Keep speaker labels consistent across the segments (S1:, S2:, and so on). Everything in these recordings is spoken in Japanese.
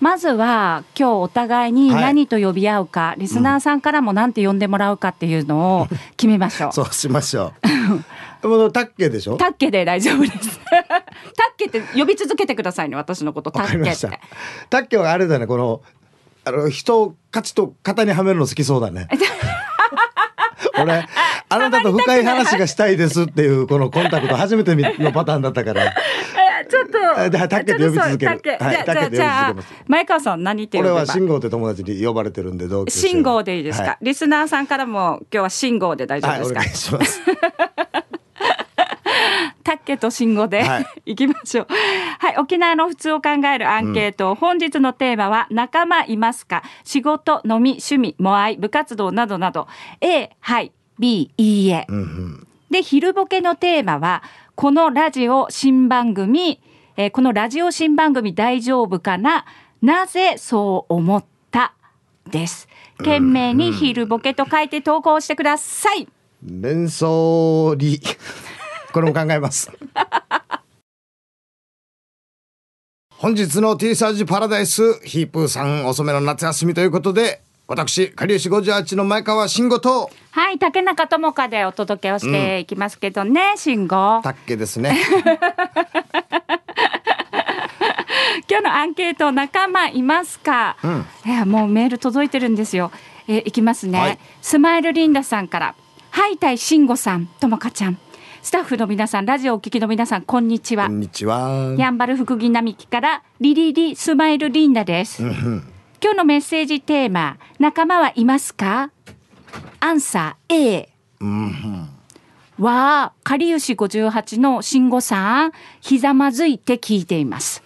S1: まずは今日お互いに何と呼び合うか、リスナーさんからも何て呼んでもらうかっていうのを 決めましょう。
S2: そうしましょう。タッケでしょ？
S1: タッケで大丈夫です。タッケって呼び続けてくださいね、私のこと。タッケって。。
S2: タッケはあれだね、この、あの、人を勝ちと型にはめるの好きそうだね。俺、あなたと深い話がしたいですっていう、このコンタクト初めてのパターンだったから。
S1: えちょっと。
S2: タッケで呼び続ける。はいタッケで
S1: じゃあ前川さん何って呼べば？
S2: 俺は信号って友達に呼ばれてるんで同級生
S1: 信号でいいですか、
S2: はい。
S1: リスナーさんからも今日は信号で大丈夫
S2: はい、
S1: ですか、
S2: お願いします。
S1: タッケと信号で、
S2: はい。
S1: い、きましょう。はい、沖縄の普通を考えるアンケート、本日のテーマは仲間いますか？仕事、飲み、趣味、もあい、部活動などなど。A、はい、B、いいえ。
S2: うんうん。
S1: で、昼ボケのテーマは、このラジオ新番組、えーこのラジオ新番組大丈夫かな？なぜそう思った？です。懸命に昼ボケと書いて投稿してください。
S2: 連想理。これも考えます。本日の T サージパラダイス、ヒープーさん遅めの夏休みということで、私、かりゆし58の前川慎吾と、
S1: はい、竹中智香でお届けをしていきますけどね、慎吾。
S2: たっけですね。
S1: 今日のアンケート仲間いますか、
S2: うん。
S1: いやもうメール届いてるんですよ、えーいきますね、
S2: はい。
S1: スマイルリンダさんからはいたいしんごさんともかちゃん。スタッフの皆さんラジオをお聞きの皆さんこんにちは。
S2: こんにちは。
S1: やんばる福木並木からリリリスマイルリンダです、
S2: うんうん
S1: 今日のメッセージテーマ仲間はいますか？アンサー A
S2: うん。
S1: わあ、かりゆし58の慎吾さん、ひざまずいて聞いています。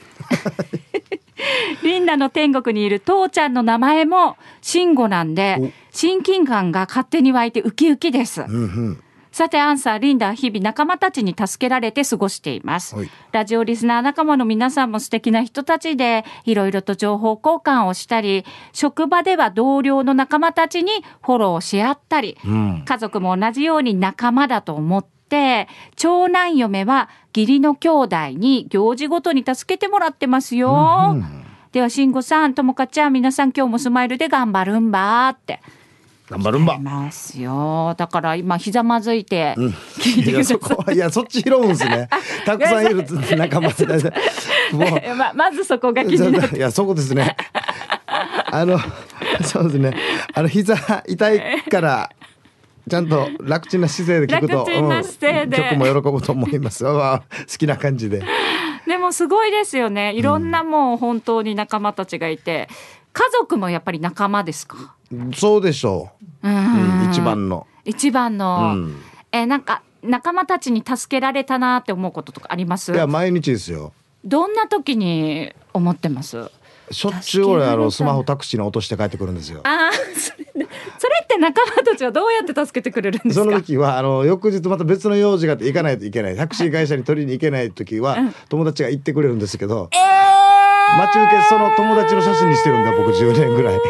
S1: リンダの天国にいる父ちゃんの名前も慎吾なんで、親近感が勝手に湧いてウキウキです。
S2: うんうん
S1: さて、アンサー、リンダは日々仲間たちに助けられて過ごしています。
S2: はい
S1: ラジオリスナー仲間の皆さんも素敵な人たちで、いろいろと情報交換をしたり、職場では同僚の仲間たちにフォローし合ったり、
S2: うん。
S1: 家族も同じように仲間だと思って、長男嫁は義理の兄弟に行事ごとに助けてもらってますよ。では、慎吾さん、ともかちゃん、皆さん今日もスマイルで頑張るんばって。
S2: 頑張るんば
S1: い。ますよ。だから今、ひざまずいて、聞いてください
S2: そこはいや そっち拾うんですね。たくさんいる仲間で。もう
S1: ままずそこが気になって。
S2: いやそこですね。あのそうですね。あの膝痛いからちゃんと楽ちんな姿勢で聞くと、うん、曲も喜ぶと思います。好きな感じで。
S1: でもすごいですよね。いろんなもう本当に仲間たちがいて、家族もやっぱり仲間ですか？
S2: そうでしょ
S1: う。
S2: う。うん。ん、一番の。
S1: 一番の、
S2: うん。
S1: えなんか仲間たちに助けられたなって思うこととかあります？
S2: いや毎日ですよ。
S1: どんな時に思ってます？
S2: しょっちゅう俺あのスマホタクシーに落として帰ってくるんですよ。
S1: ああそれでそれって仲間たちはどうやって助けてくれるんですか？
S2: その時はあの翌日また別の用事があって行かないといけない。タクシー会社に取りに行けない時は友達が行ってくれるんですけど、
S1: えー、
S2: 待ち受けその友達の写真にしてるんだ僕10年ぐらい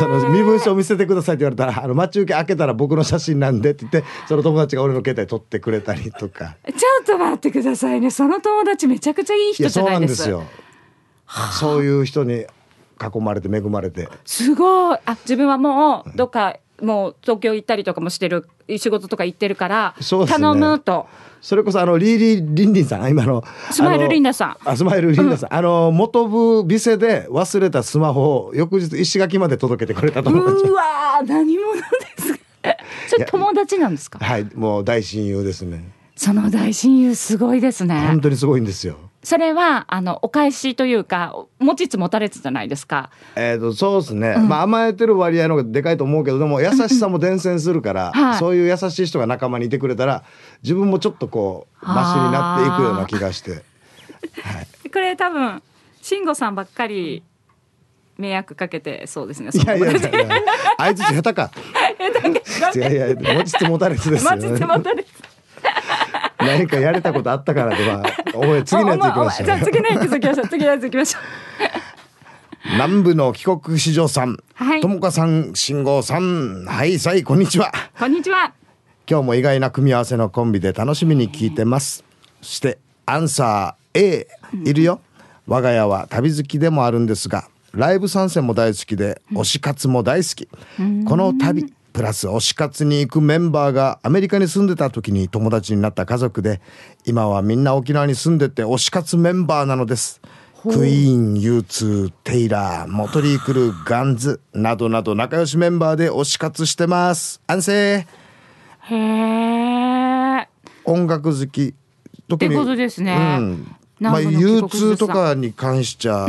S2: その身分証見せてくださいって言われたらあの待ち受け開けたら僕の写真なんでって言ってその友達が俺の携帯撮ってくれたりとか。
S1: ちょっと待ってくださいね。その友達めちゃくちゃいい人じゃなで
S2: ないんですすよ。そういう人に囲まれて恵まれて。
S1: すごい。あ自分はもうどっかもう東京行ったりとかもしてる仕事とか行ってるから、頼むと
S2: それこそあのリーリー・リンリンさん今の
S1: スマイルリンダさん。
S2: あスマイルリンダさん、あの元部店で忘れたスマホを翌日石垣まで届けてくれた友達。
S1: うわー何者ですか。それ友達なんですか。
S2: はいもう大親友ですね。
S1: その大親友すごいですね。
S2: 本当にすごいんですよ
S1: それはあのお返しというか持ちつ持たれつじゃないですか。
S2: えー、とそうですね、まあ甘えてる割合の方がでかいと思うけどでも 優しさも伝染するから、
S1: はい。
S2: そういう優しい人が仲間にいてくれたら自分もちょっとこうマシになっていくような気がして。
S1: これ多分慎吾さんばっかり迷惑かけてそうですね
S2: いやいやいや あいつ 下手か。いやいや持ちつ持たれつですよ
S1: 持ちつ持たれつ
S2: 何かやれたことあったからでまあおい次のやつ行きましょう。
S1: じゃあ次のやつ行きましょう。次のやつ行きましょう。
S2: 南部の帰国子女さん、
S1: はい。
S2: ともかさん、信号さん、はい、さい、こんにちは。
S1: こんにちは。
S2: 今日も意外な組み合わせのコンビで楽しみに聞いてます。そして、アンサー A、いるよ。我が家は旅好きでもあるんですがライブ参戦も大好きで推し活も大好き、この旅プラス推し活に行くメンバーがアメリカに住んでた時に友達になった家族で今はみんな沖縄に住んでて推し活メンバーなのです。クイーン U2 テイラーモトリークルガンズなどなど仲良しメンバーで推し活してます。安静。
S1: へえ。
S2: 音楽好き。特
S1: ってことですね。
S2: うん。まあ、
S1: 南部の帰国
S2: U2 とかに関しちゃ、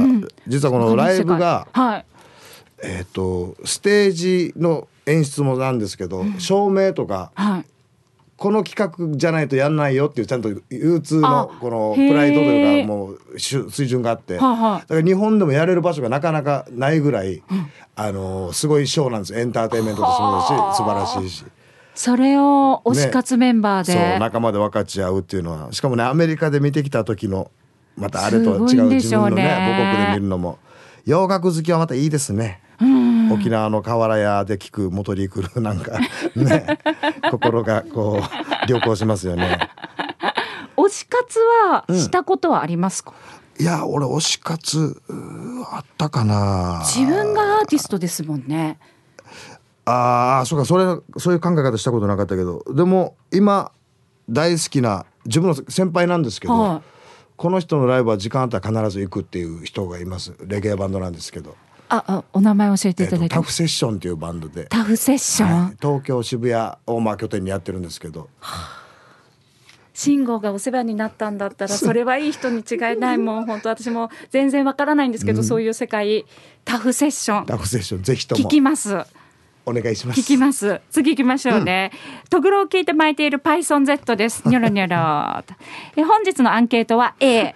S2: 実はこのライブが、
S1: はい。
S2: えっ、とステージの演出もなんですけど、照明とか
S1: はい。
S2: この企画じゃないとやんないよっていうちゃんと U2 の
S1: あ
S2: このプライドというかもう水準があって、だから日本でもやれる場所がなかなかないぐらい、あのすごいショーなんですよ。エンターテインメントとしてもし素晴らしいし。
S1: それを推し活メンバーで。
S2: そう仲間で分かち合うっていうのは。しかもねアメリカで見てきた時のまたあれとは違う。
S1: すごいんで
S2: 自分の
S1: ね
S2: 母国で見るのも。洋楽好きはまたいいですね。沖縄の河原屋で聞くモトリークルなんかね心がこう旅行しますよね。
S1: 推し活はしたことはありますか、
S2: いや俺推し活あったかな。
S1: 自分がアーティストですもんね。
S2: ああそうかそれそういう考え方したことなかったけど。でも今大好きな自分の先輩なんですけど、
S1: はい。
S2: この人のライブは時間あったら必ず行くっていう人がいます。レゲエバンドなんですけど、
S1: あ、あお名前教えて
S2: えっと
S1: いただいて。
S2: タフセッションっていうバンドで、
S1: タフセッション？
S2: はい。東京渋谷をまあ拠点にやってるんですけど。
S1: 慎吾がお世話になったんだったらそれはいい人に違いないもん。本当私も全然わからないんですけど、そういう世界タフセッション。
S2: タフセッションぜひと
S1: 聞
S2: も
S1: きます。
S2: お願いします。
S1: 聞きます。次行きましょうね、トグロを聞いて巻いている PythonZ です。ニョロニョロ。え本日のアンケートは A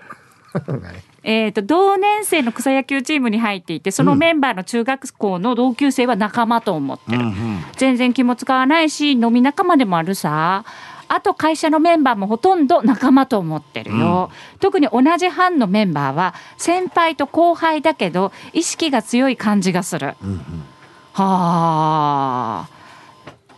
S1: えー、と同年生の草野球チームに入っていてそのメンバーの中学校の同級生は仲間と思ってる、全然気も使わないし飲み仲間でもあるさ。あと会社のメンバーもほとんど仲間と思ってるよ、特に同じ班のメンバーは先輩と後輩だけど意識が強い感じがする、はあ。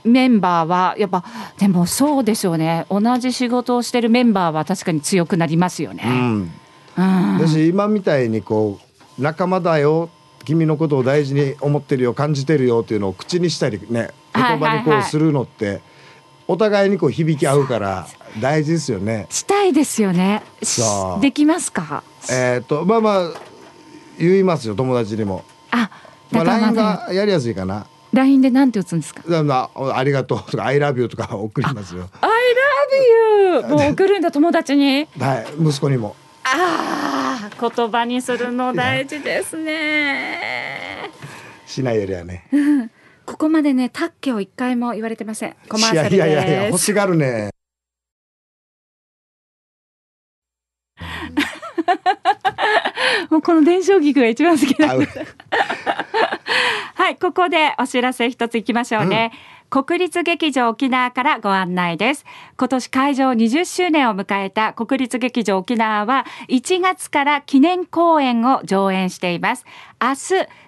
S1: メンバーはやっぱでもそうでしょうね。同じ仕事をしてるメンバーは確かに強くなりますよね。
S2: うん
S1: うん
S2: だし今みたいにこう仲間だよ君のことを大事に思ってるよ感じてるよっていうのを口にしたりね言葉にこうするのってお互いにこう響き合うから大事ですよね。
S1: したいですよね。できますか？
S2: えっ、とまあまあ言いますよ友達にも。
S1: あ、
S2: まあ
S1: 仲
S2: LINE。がやりやすいかな。
S1: LINE でなんて打つんですか？
S2: ありがとうとか I love you とか送りますよ。
S1: I love you もう送るんだ友達に。
S2: はい息子にも。
S1: ああ、言葉にするの大事ですね。
S2: しないよりはね。
S1: ここまでね、タッケを一回も言われてません。コマーシャル
S2: いやいやいやいや欲
S1: です。
S2: しがるね。
S1: もうこの伝承菊が一番好きな
S2: あ
S1: んです。はい、ここでお知らせ一ついきましょうね。国立劇場沖縄からご案内です。今年開場20周年を迎えた国立劇場沖縄は1月から記念公演を上演しています。明日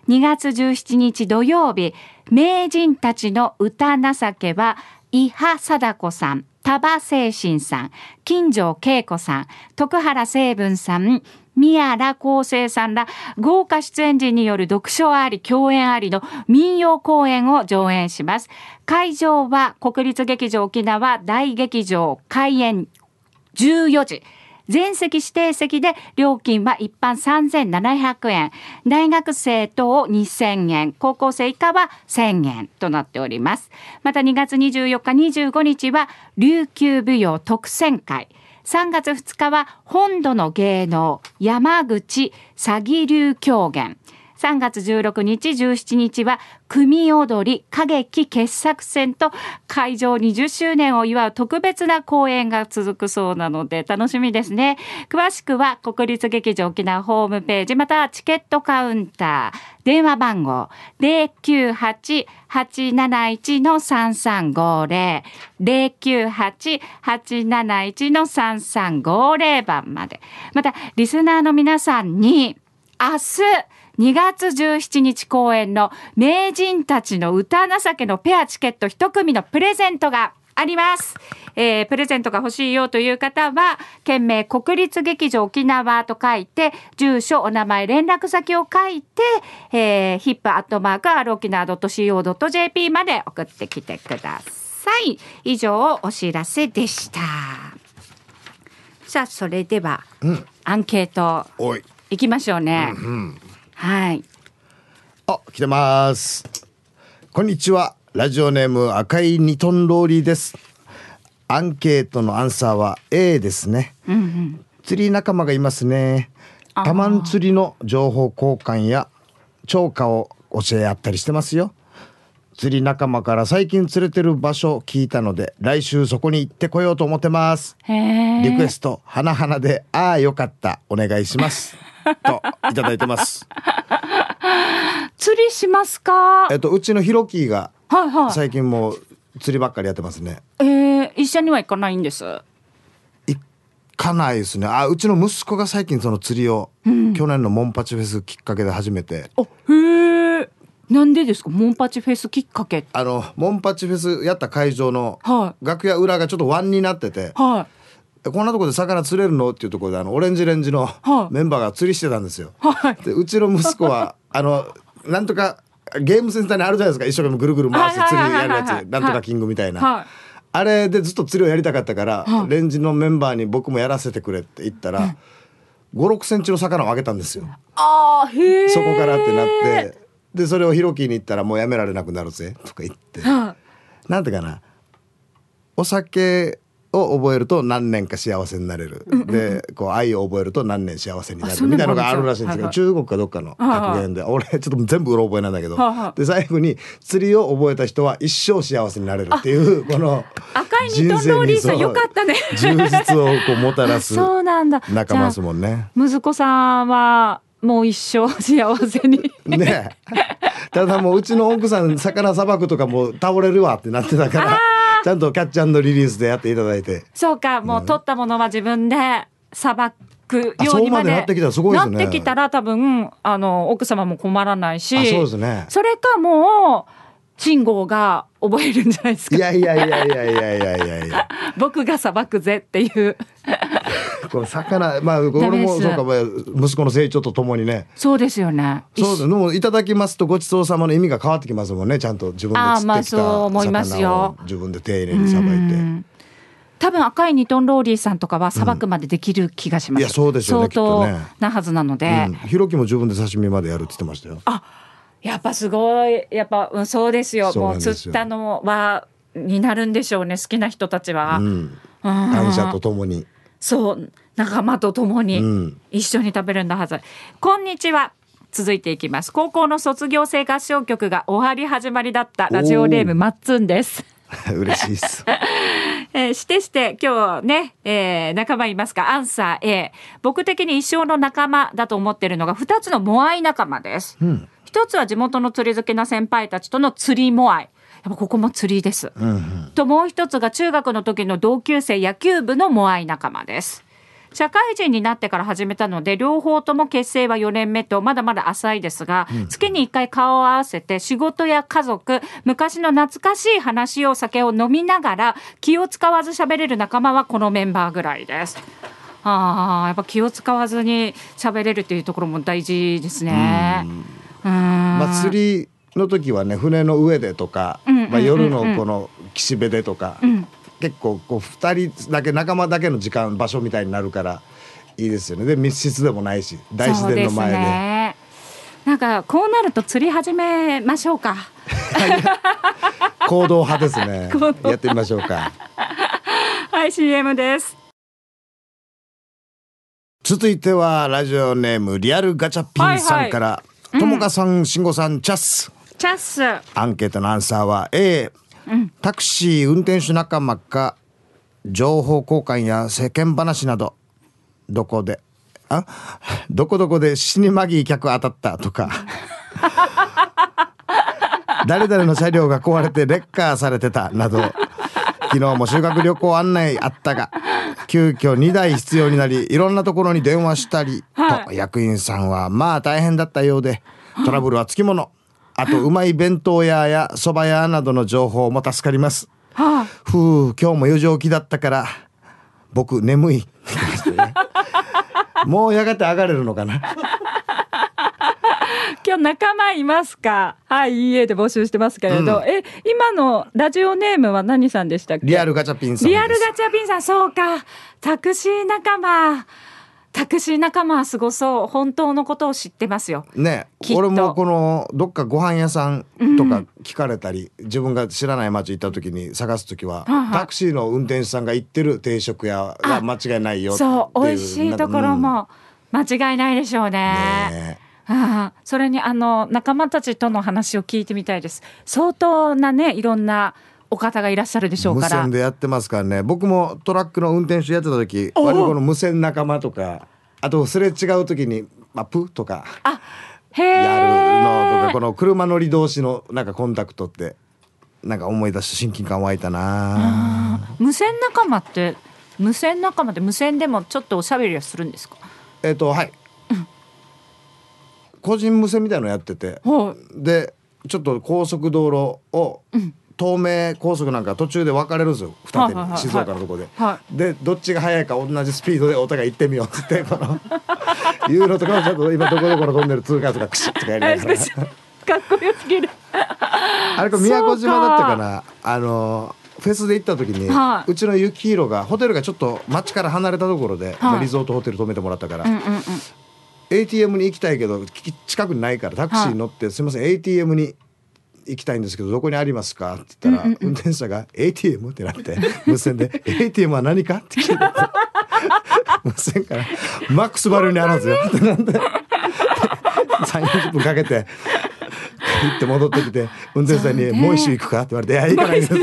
S1: 2月17日土曜日、名人たちの歌情けは伊波貞子さん、多場精神さん、金城恵子さん、徳原成文さん、宮良康生さんら豪華出演陣による読書あり、共演ありの民謡公演を上演します。会場は国立劇場沖縄大劇場開演14時。全席指定席で料金は一般3700円。大学生等2000円。高校生以下は1000円となっております。また2月24日25日は琉球舞踊特選会。3月2日は本土の芸能山口鷺流狂言。3月16日、17日は、組踊り歌劇傑作選と会場20周年を祝う特別な公演が続くそうなので楽しみですね。詳しくは国立劇場沖縄ホームページ、またチケットカウンター、電話番号098-871-3350、098-871-3350番まで。また、リスナーの皆さんに、明日、2月17日公演の名人たちの歌情けのペアチケット一組のプレゼントがあります。えープレゼントが欲しいよという方は、件名国立劇場沖縄と書いて、住所、お名前、連絡先を書いて、えー、ヒップアットマーク、アロ沖縄 .co.jp まで送ってきてください。以上、お知らせでした。さあ、それでは、アンケート、
S2: おい
S1: いきましょうね。はい。
S2: あ来てます。こんにちは。ラジオネーム赤いニトンローリーです。アンケートのアンサーは A ですね、釣り仲間がいますね。タマン釣りの情報交換や釣果を教え合ったりしてますよ。釣り仲間から最近釣れてる場所聞いたので来週そこに行ってこようと思ってます。リクエスト花々でああよかった。お願いしますといただいてます。
S1: 釣りしますか？
S2: えっとうちのヒロキーが
S1: はいはい。
S2: 最近もう釣りばっかりやってますね。
S1: えー、一緒には行かないんです？
S2: 行かないですね。あうちの息子が最近その釣りを、去年のモンパチフェスきっかけで始めて。
S1: あ、へえ。なんでですか？モンパチフェスきっかけ。
S2: あのモンパチフェスやった会場の
S1: は
S2: 楽屋裏がちょっと湾になってて、
S1: は
S2: こんなとこで魚釣れるの？っていうところであのオレンジレンジの
S1: はい。
S2: メンバーが釣りしてたんですよ。
S1: い。はい。
S2: でうちの息子はあのなんとかゲームセンターにあるじゃないですか。一生懸命ぐるぐる回して釣りやるやつ。なんとかキングみたいな、
S1: はい。
S2: あれでずっと釣りをやりたかったから、
S1: はい。
S2: レンジのメンバーに僕もやらせてくれって言ったら、56センチの魚をあげたんですよ。
S1: ああ、へえ。
S2: そこからってなって。でそれをヒロキに言ったらもうやめられなくなるぜ。とか言って。
S1: は
S2: なんていうかな。お酒を覚えると何年か幸せになれる、でこう愛を覚えると何年幸せになる。みたいなのがあ。るらしいんですけど、
S1: はい
S2: 中国かどっかの格言で、俺ちょっと全部うろ覚えなんだけど、で最後に釣りを覚えた人は一生幸せになれるっていうこの
S1: 赤いニトンローリーさん
S2: 人生にそう
S1: よかったね。
S2: 充実をこうもたらす
S1: そうなんだ。
S2: 仲間ですもんね。
S1: あ息子さんは、もう一生幸せに。
S2: ねえ。ただもううちの奥さん魚さばくとかもう倒れるわってなってたから ちゃんとキャッチャンドリリースでやっていただいて。
S1: そうか、もう取ったものは自分でさばくようにまで
S2: あそうまでなってきた。らすごいですね。
S1: なってきたら多分、あの、奥様も困らないし。
S2: あそうですね。
S1: それかもう、信号が覚えるんじゃないですか。
S2: い。やいやいやいやいやいやいや。いや
S1: 僕がさばくぜっていう。
S2: この魚まあ俺もそうかまあ息子の成長とともにね。
S1: そうですよね。
S2: そうですもういただきますとごちそうさまの意味が変わってきますもんね。ちゃんと自分で釣ってきた
S1: そう思いますよ。
S2: 魚を自分で丁寧にさばいて。
S1: うん。多分赤いニトンローリーさんとかはさばくまでできる気がします。
S2: いやそうでしょうね。
S1: 相当なはずなので。
S2: うん。ひろきも自分で刺身までやるって言ってましたよ
S1: やっぱすごい、やっぱ、うんそうですよ。もう釣ったのは、になるんでしょうね、好きな人たちは。
S2: うん感謝とともに
S1: そう、仲間と共に
S2: うん
S1: 一緒に食べるんだはず。こんにちは。続いていきます。高校の卒業生合唱曲が終わり始まりだったラジオネームマッツンです。
S2: 嬉しいっす
S1: えーしてして今日ね、えー仲間いますか？アンサー A。僕的に一生の仲間だと思ってるのが2つのモアイ仲間です。
S2: うん
S1: 一つは地元の釣り好きな先輩たちとの釣りモアイ。やっぱここも釣りです。
S2: うんうん
S1: ともう一つが中学の時の同級生野球部のモアイ仲間です。社会人になってから始めたので両方とも結成は4年目とまだまだ浅いですが、月に1回顔を合わせて仕事や家族昔の懐かしい話を酒を飲みながら気を使わず喋れる仲間はこのメンバーぐらいです。ああやっぱ気を使わずに喋れるというところも大事ですね。うん
S2: まあ、釣りの時はね船の上でとか、まあ、夜のこの岸辺でとか、
S1: うん。
S2: 結構こう2人だけ仲間だけの時間場所みたいになるからいいですよね。で密室でもないし大自然の前で。
S1: ですね。なんかこうなると釣り始めましょうか。
S2: 行動派ですね。やってみましょうか。
S1: はい CM です。
S2: 続いてはラジオネームリアルガチャピンさんからともかさん慎吾さんチャス。
S1: チャス。
S2: アンケートのアンサーは A、タクシー運転手仲間か情報交換や世間話など。どこであ？どこどこで死にまぎ客当たった？とか。誰々の車両が壊れてレッカーされてた？など昨日も修学旅行案内あったが急遽2台必要になりいろんなところに電話したり、
S1: はい。
S2: と役員さんはまあ大変だったようでトラブルはつきもの。あとうまい弁当屋や蕎麦屋などの情報も助かります。
S1: はあ、
S2: ふう今日も4時起きだったから僕眠い。もうやがて上がれるのかな
S1: 今日仲間いますか？はい、いいえで募集してますけれど、
S2: うん。
S1: え、今のラジオネームは何さんでしたっけ？
S2: リアルガチャピンさん
S1: リアルガチャピンさん、そうか。タクシー仲間。タクシー仲間はすごそう。本当のことを知ってますよ。
S2: ね俺もこのどっかご飯屋さんとか聞かれたり、自分が知らない街行った時に探す時は、
S1: はいはい。
S2: タクシーの運転手さんが行ってる定食屋が間違いないよ
S1: そう、美味しいところも間違いないでしょうね。
S2: ね
S1: あ あそれにあの仲間たちとの話を聞いてみたいです。相当なね、いろんなお方がいらっしゃるでしょう
S2: 無
S1: から。
S2: 線でやってますからね僕もトラックの運転手やってた時割とこの無線仲間とかあとすれ違う時に「まあ、プ」とか
S1: あ、へえ。
S2: やるのとかこの車乗り同士のなんかコンタクトってなんか思い出して親近感湧いたな
S1: 無線仲間って無線仲間って無線でもちょっとおしゃべりはするんですか？
S2: えっ、とはい個人無線みたいのやってて。
S1: はい。
S2: でちょっと高速道路を、東名高速なんか途中で分かれるんですよ。二手に、
S1: はいはい
S2: 静岡のとこで、
S1: は
S2: でどっちが速いか同じスピードでお互い行ってみよう。っつってこのいうのとかをちょっと今どこどこのトンネル通過とかクシッとかやりながら。
S1: かっこよすぎる。
S2: あれこれ宮古島だったかな。あのフェスで行った時に、
S1: はい。う
S2: ちの雪広がホテルがちょっと町から離れたところで、まあ
S1: はい。
S2: リゾートホテル泊めてもらったから、
S1: うんうんうん。
S2: ATM に行きたいけどき近くにないからタクシーに乗って「すみません ATM に行きたいんですけどどこにありますか?」って言ったら、運転手さんが「ATM?」ってなって無線で「ATM は何か?」って聞いて 無線から「マックスバリューにあるんですよ」ってなんで30分かけて行って戻ってきて運転手さんに「
S1: そうね
S2: もう一周行くか?」って言われて「いや行かないです」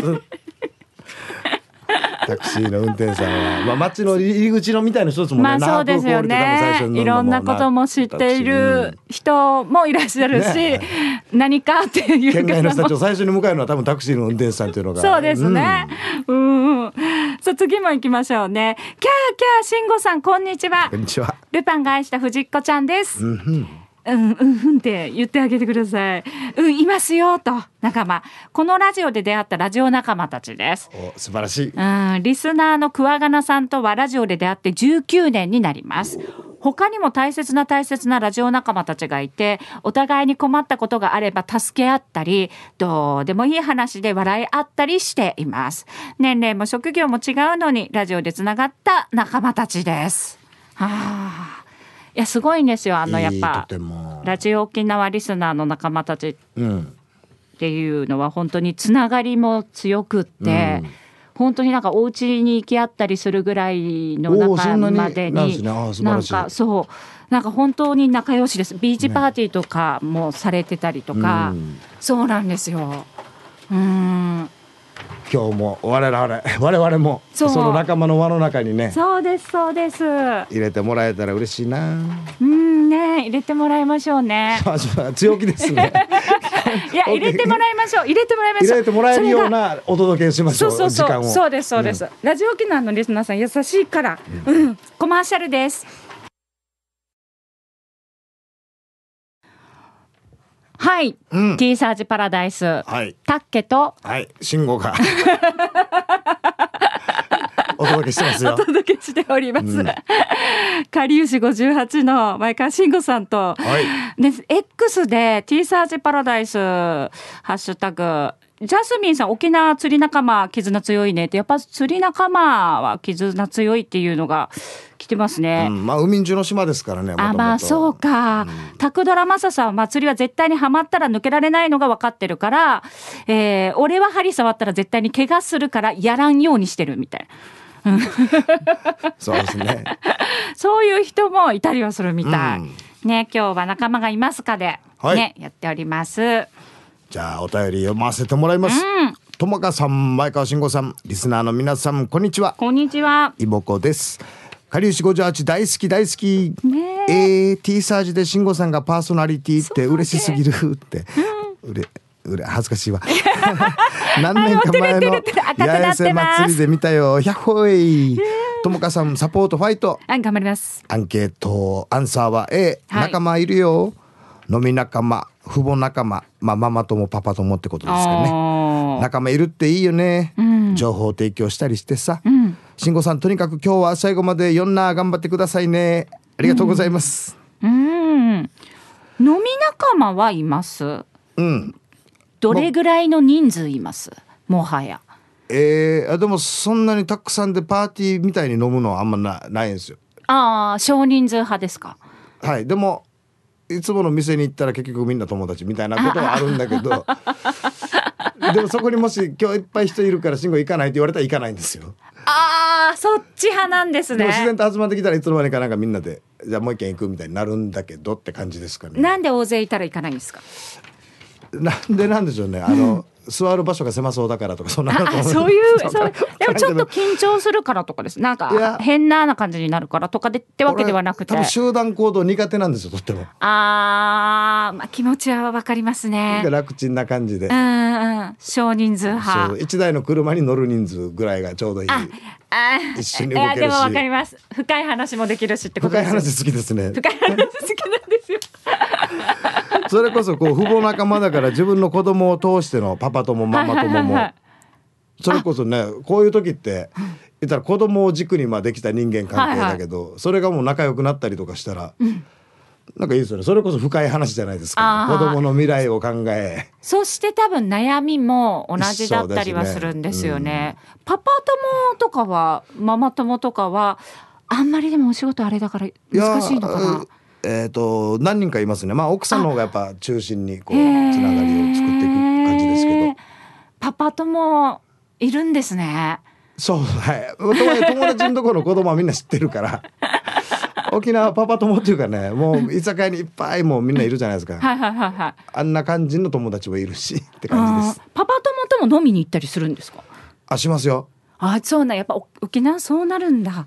S2: タクシーの運転手さんは、まあ、街の入り口のみたいな一つもね、
S1: まあそうですよね。いろんなことも知っている人もいらっしゃるし、
S2: ね
S1: 何かっていう
S2: 県外の人たち
S1: も
S2: を最初に迎えるのは多分タクシーの運転手さんっていうのが
S1: そうですね。うん、うん。さあ次も行きましょうね。キャーキャー、慎吾さん、こんにちは
S2: うんこん。にちは
S1: ルパンが愛した藤子ちゃんです。
S2: うんうん
S1: うん、うん、うんって言ってあげてください。うん、いますよ、と、仲間。このラジオで出会ったラジオ仲間たちです。
S2: お素晴らしい
S1: うん、リスナーの桑名さんとはラジオで出会って19年になります。他にも大切な大切なラジオ仲間たちがいて、お互いに困ったことがあれば助け合ったり、どうでもいい話で笑い合ったりしています。年齢も職業も違うのに、ラジオでつながった仲間たちです。はあ。いや、すごいんですよ。あの、やっぱラジオ沖縄リスナーの仲間たち。
S2: うん。
S1: っていうのは本当につながりも強くって、
S2: うん。
S1: 本当になんかお家に行き合ったりするぐらいの
S2: おーそ
S1: 仲
S2: んなに
S1: までに
S2: なん
S1: かそう。なんか本当に仲良しです。ビーチパーティーとかもされてたりとか、
S2: うん。
S1: そうなんですよ。うん
S2: 今日も我々 我々も
S1: そ
S2: そうの仲間の輪の中にね
S1: そうですそうです。
S2: 入れてもらえたら嬉しいな。
S1: うんね入れてもらいましょうね。
S2: 強気ですね。
S1: いや 入れてもらいましょう。入れてもらいましょう。
S2: 入れてもらえるようなお届けしましょ
S1: そううそうそう。
S2: 時間を。
S1: そうですそうです、ラジオ沖縄のリスナーさん優しいから、うん、コマーシャルですはい、
S2: うん。
S1: T サージパラダイス。
S2: はい。
S1: タッケと。
S2: はい。慎吾が。お届けしてます
S1: お
S2: よ
S1: 届けしております、
S2: うん。
S1: かりゆし58の前川慎吾さんと、
S2: はい。
S1: で X で T サージパラダイスハッシュタグジャスミンさん沖縄釣り仲間絆強いね。ってやっぱ釣り仲間は絆強いっていうのが来てますね。
S2: うんまあ海中の島ですからね
S1: あまあそうか、タクドラマサさんは祭りは絶対にはまったら抜けられないのが分かってるから、えー俺は針触ったら絶対に怪我するからやらんようにしてるみたいな。
S2: そうですね。
S1: そういう人もいたりはするみたい。
S2: うん。
S1: ね今日は仲間がいますかで、
S2: はい。
S1: ねやっております。
S2: じゃあお便り読ませてもらいます。
S1: うん。
S2: ともかさん前川慎吾さんリスナーの皆さんこんにちは。
S1: こんにちは。
S2: いぼこです。かりゆし58大好き大好き。
S1: ね
S2: え。ー、T サージで慎吾さんがパーソナリティって嬉しすぎるって、うれうれ恥ずかしいわ。何年か前の八重瀬祭りで見たよ。ひゃっほい。ともかさんサポートファイト。
S1: あ頑張ります。
S2: アンケートアンサーは A、
S1: はい。
S2: 仲間いるよ。飲み仲間父母仲間まあママ友パパ友ってことですかね。仲間いるっていいよね。
S1: うん。うん
S2: 情報提供したりしてさ、
S1: うん。
S2: 慎吾さんとにかく今日は最後まで4な頑張ってくださいね。ありがとうございます。
S1: うん。飲み仲間はいます？
S2: うん、
S1: どれぐらいの人数います？もはや。
S2: えー、あでもそんなにたくさんでパーティーみたいに飲むのはあんまなないんですよ。
S1: ああ少人数派ですか？
S2: はい。でもいつもの店に行ったら結局みんな友達みたいなことはあるんだけど でもそこにもし今日いっぱい人いるから慎吾行かないって言われたら行かないんですよ。
S1: ああそっち派なんですね。
S2: 自然と集まってきたらいつの間にかなんかみんなでじゃあもう一軒行くみたいになるんだけどって感じですかね
S1: なんで大勢いたら行かないんですか
S2: なんでなんでしょうねあの、座る場所が狭そうだからとかそんな
S1: そういう
S2: そ
S1: そうでもちょっと緊張するからとかです。なんか変なな感じになるからとかでってわけではなくて。
S2: 俺多分集団行動苦手なんですよとっても、
S1: あー、まあ気持ちはわかりますね。
S2: 楽ちんな感じで、
S1: うんうん。少人数派
S2: 一台の車に乗る人数ぐらいがちょうどいい。
S1: あ
S2: 一緒に動けるし。
S1: いやでもわかります。深い話もできるしってこと
S2: 深い
S1: ですよ。
S2: 話好きですね。
S1: 深い話好きなんですよ
S2: それこそこう父母仲間だから自分の子供を通してのパパ友ママ友も
S1: はいはいはいはい。
S2: それこそねこういう時って言ったら子供を軸にまあできた人間関係だけど、それがもう仲良くなったりとかしたら、なんかいいですよね。それこそ深い話じゃないですか。子供の未来を考え。
S1: そして多分悩みも同じだったりはするんですよね。パパ友とかはママ友とかはあんまりでもお仕事あれだから難しいのかな。
S2: えっ、と何人かいますね。まあ奥さんの方がやっぱ中心にこうつながりを作っていく感じですけど。
S1: パパ友いるんですね。
S2: そうはい。友達のところの子供はみんな知ってるから。沖縄パパ友っていうかねもう居酒屋にいっぱいもうみんないるじゃないですか。
S1: はいはいはいはい。
S2: あんな感じの友達もいるしって感じです。
S1: パパ友とも飲みに行ったりするんですか？
S2: あしますよ。
S1: あそうなんやっぱお沖縄そうなるんだ。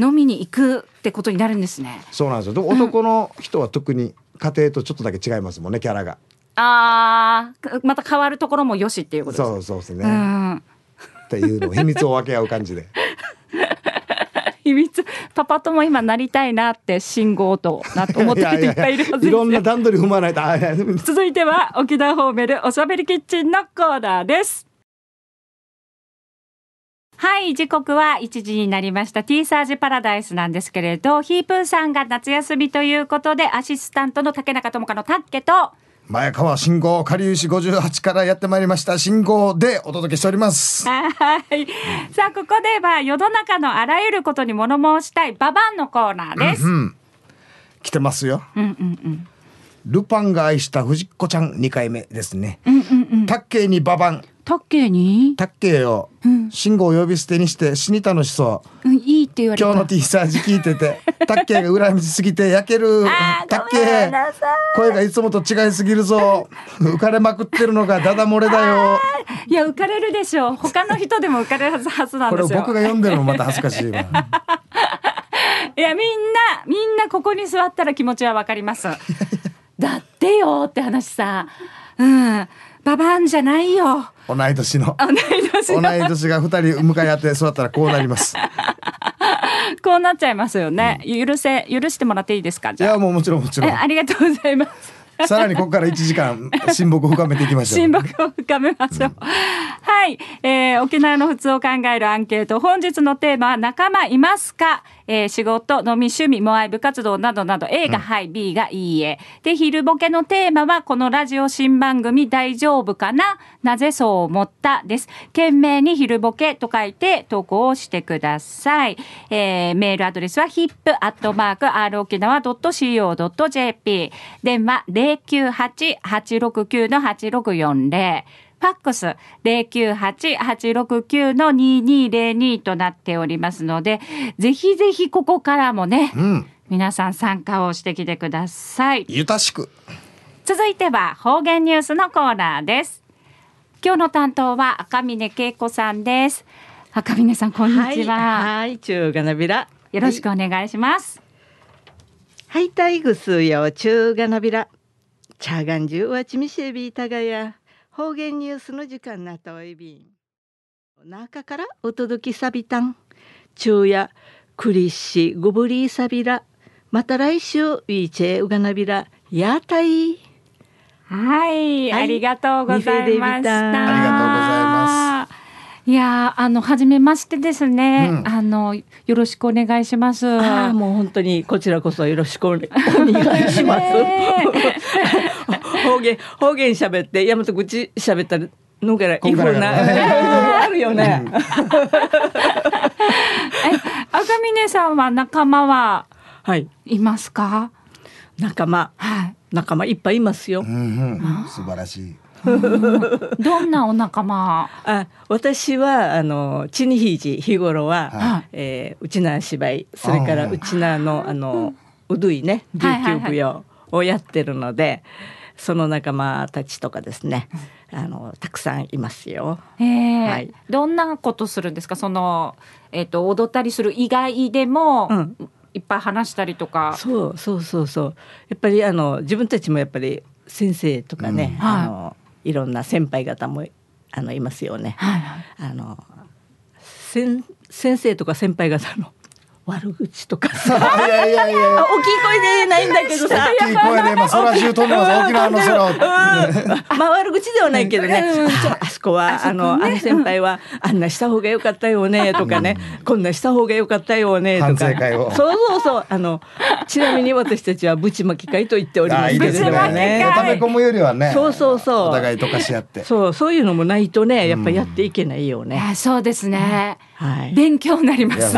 S1: 飲みに行くってことになるんですね。
S2: そうなんですよ。男の人は特に家庭とちょっとだけ違いますもんねキャラが。
S1: ああまた変わるところもよしっていうことですね。
S2: そうそうですね、っ
S1: うん。
S2: ていうのを秘密を分け合う感じで。
S1: 秘密。パパとも今なりたいなって信号となと思ってる人いっぱいいるはず
S2: いろんな段取り踏まないと。
S1: 続いては沖縄ホーメルおしゃべりキッチンのコーナーですはい時刻は1時になりました。T サージパラダイスなんですけれどヒープーさんが夏休みということでアシスタントの竹中智香のタッケと
S2: 前川信号下流市58からやってまいりました。信号でお届けしております。
S1: はい。さあここでは世の中のあらゆることに物申したいババンのコーナーです、
S2: うん来てますよ。
S1: うん、うんうん。
S2: ルパンが愛した藤子ちゃん2回目ですね。
S1: うんうんうん。
S2: タッケーにババン
S1: タッケに、
S2: タッケーを
S1: うん。
S2: 信号を呼び捨てにして死に楽しそう。
S1: うん、いいって言われた。
S2: 今日の T サージ聞いてて タッケーが裏道すぎて焼ける。
S1: あー
S2: タッケ
S1: ごめん
S2: ー
S1: なさい。
S2: 声がいつもと違いすぎるぞ。浮かれまくってるのがダダ漏れだよ。
S1: いや浮かれるでしょう。他の人でも浮かれるはずなんですよ。
S2: 僕が読んでるのもまた恥ずかしいわ。
S1: いやみんなみんなここに座ったら気持ちはわかります。だってよって話さ。うんババンじゃないよ。
S2: 同い年の。
S1: 同い年の。
S2: 同い年が二人向かい合って座ったらこうなります。
S1: こうなっちゃいますよね、許せ許してもらっていいですか？
S2: い
S1: じゃあ。
S2: やもうもちろんもちろん。
S1: えありがとうございます。
S2: さらにここから1時間親睦を深めていきましょう。
S1: 親睦を深めましょう。はい、えー沖縄の普通を考えるアンケート。本日のテーマは仲間いますか、えー仕事、飲み、趣味、モアイ、部活動などなど A がはい、B がいいえ。で、昼ボケのテーマはこのラジオ新番組大丈夫かな？なぜそう思った？です。懸命に昼ボケと書いて投稿をしてください。えーメールアドレスは hip.r 電話098-869-8640ファックス098-869-2202となっておりますので、ぜひぜひここからもね、
S2: うん
S1: 皆さん参加をしてきてください。
S2: ゆたしく
S1: 続いては方言ニュースのコーナーです。今日の担当は赤峰恵子さんです。赤峰さん、こんにちは。
S3: はい、はい、中がなびら。
S1: よろしくお願いします。
S3: はい、たいぐすよ、中がなびら。チャガンジュはちみせびいたがや。方言ニュースの時間なったおいびん。中からお届けさびたん。中やクリッシゴブリーサビラ。また来週ウィーチェウガナビラ。やたい。
S1: はい、
S3: はい
S1: ありがとうございました。
S3: ミフェデビタン
S2: ありがとうございます。
S1: いいやーあの初めましてですね、
S2: うん
S1: あのよろしくお願いします。
S3: もう本当にこちらこそよろしくお願いします。
S1: ね
S3: 方言方言喋って大和口喋ったのからいいふうなあるよね。
S1: 赤嶺さんは仲間は
S3: はい
S1: いますか？
S3: 仲間
S1: はい。
S3: 仲間いっぱいいますよ
S2: う。んうん素晴らしい
S1: どんなお仲間？
S3: あ私はあのチニヒージ日頃は、
S2: は
S3: えー、うちな芝居それからうちなのあのうどいね琉
S1: はいはいはい
S3: 球舞踊をやってるので、その仲間たちとかですねあのたくさんいますよ。
S1: えー
S3: はい
S1: どんなことするんですか？そのえっ、と踊ったりする以外でも、
S3: うん
S1: いっぱい話したりとか。
S3: そうそうそうそうやっぱりあの自分たちもやっぱり先生とかね、
S1: うんはい
S3: あのいろんな先輩方もあのいますよね。
S1: はいはい。
S3: あの先先生とか先輩方の悪口とかさ。
S2: いやいやいや
S3: 大きい声で言えないんだけどさ。
S2: 大きい声で今空中飛んでます。沖縄の空を
S3: うん。まあ悪口ではないけどね、ああそこはあのあの先輩はあんなした方が良かったよね とかね、こんなした方が良かったよねとか。
S2: 反省会を。
S3: そうそうそう。あのちなみに私たちはぶちまき会と言っておりますけれどもね。
S2: 溜め込むよりはね
S3: そうそうそう。
S2: お互い溶かし合って。
S3: そうそういうのもないとねやっぱやっていけないよね。
S1: あそうですね。
S3: はい。
S1: 勉強になります。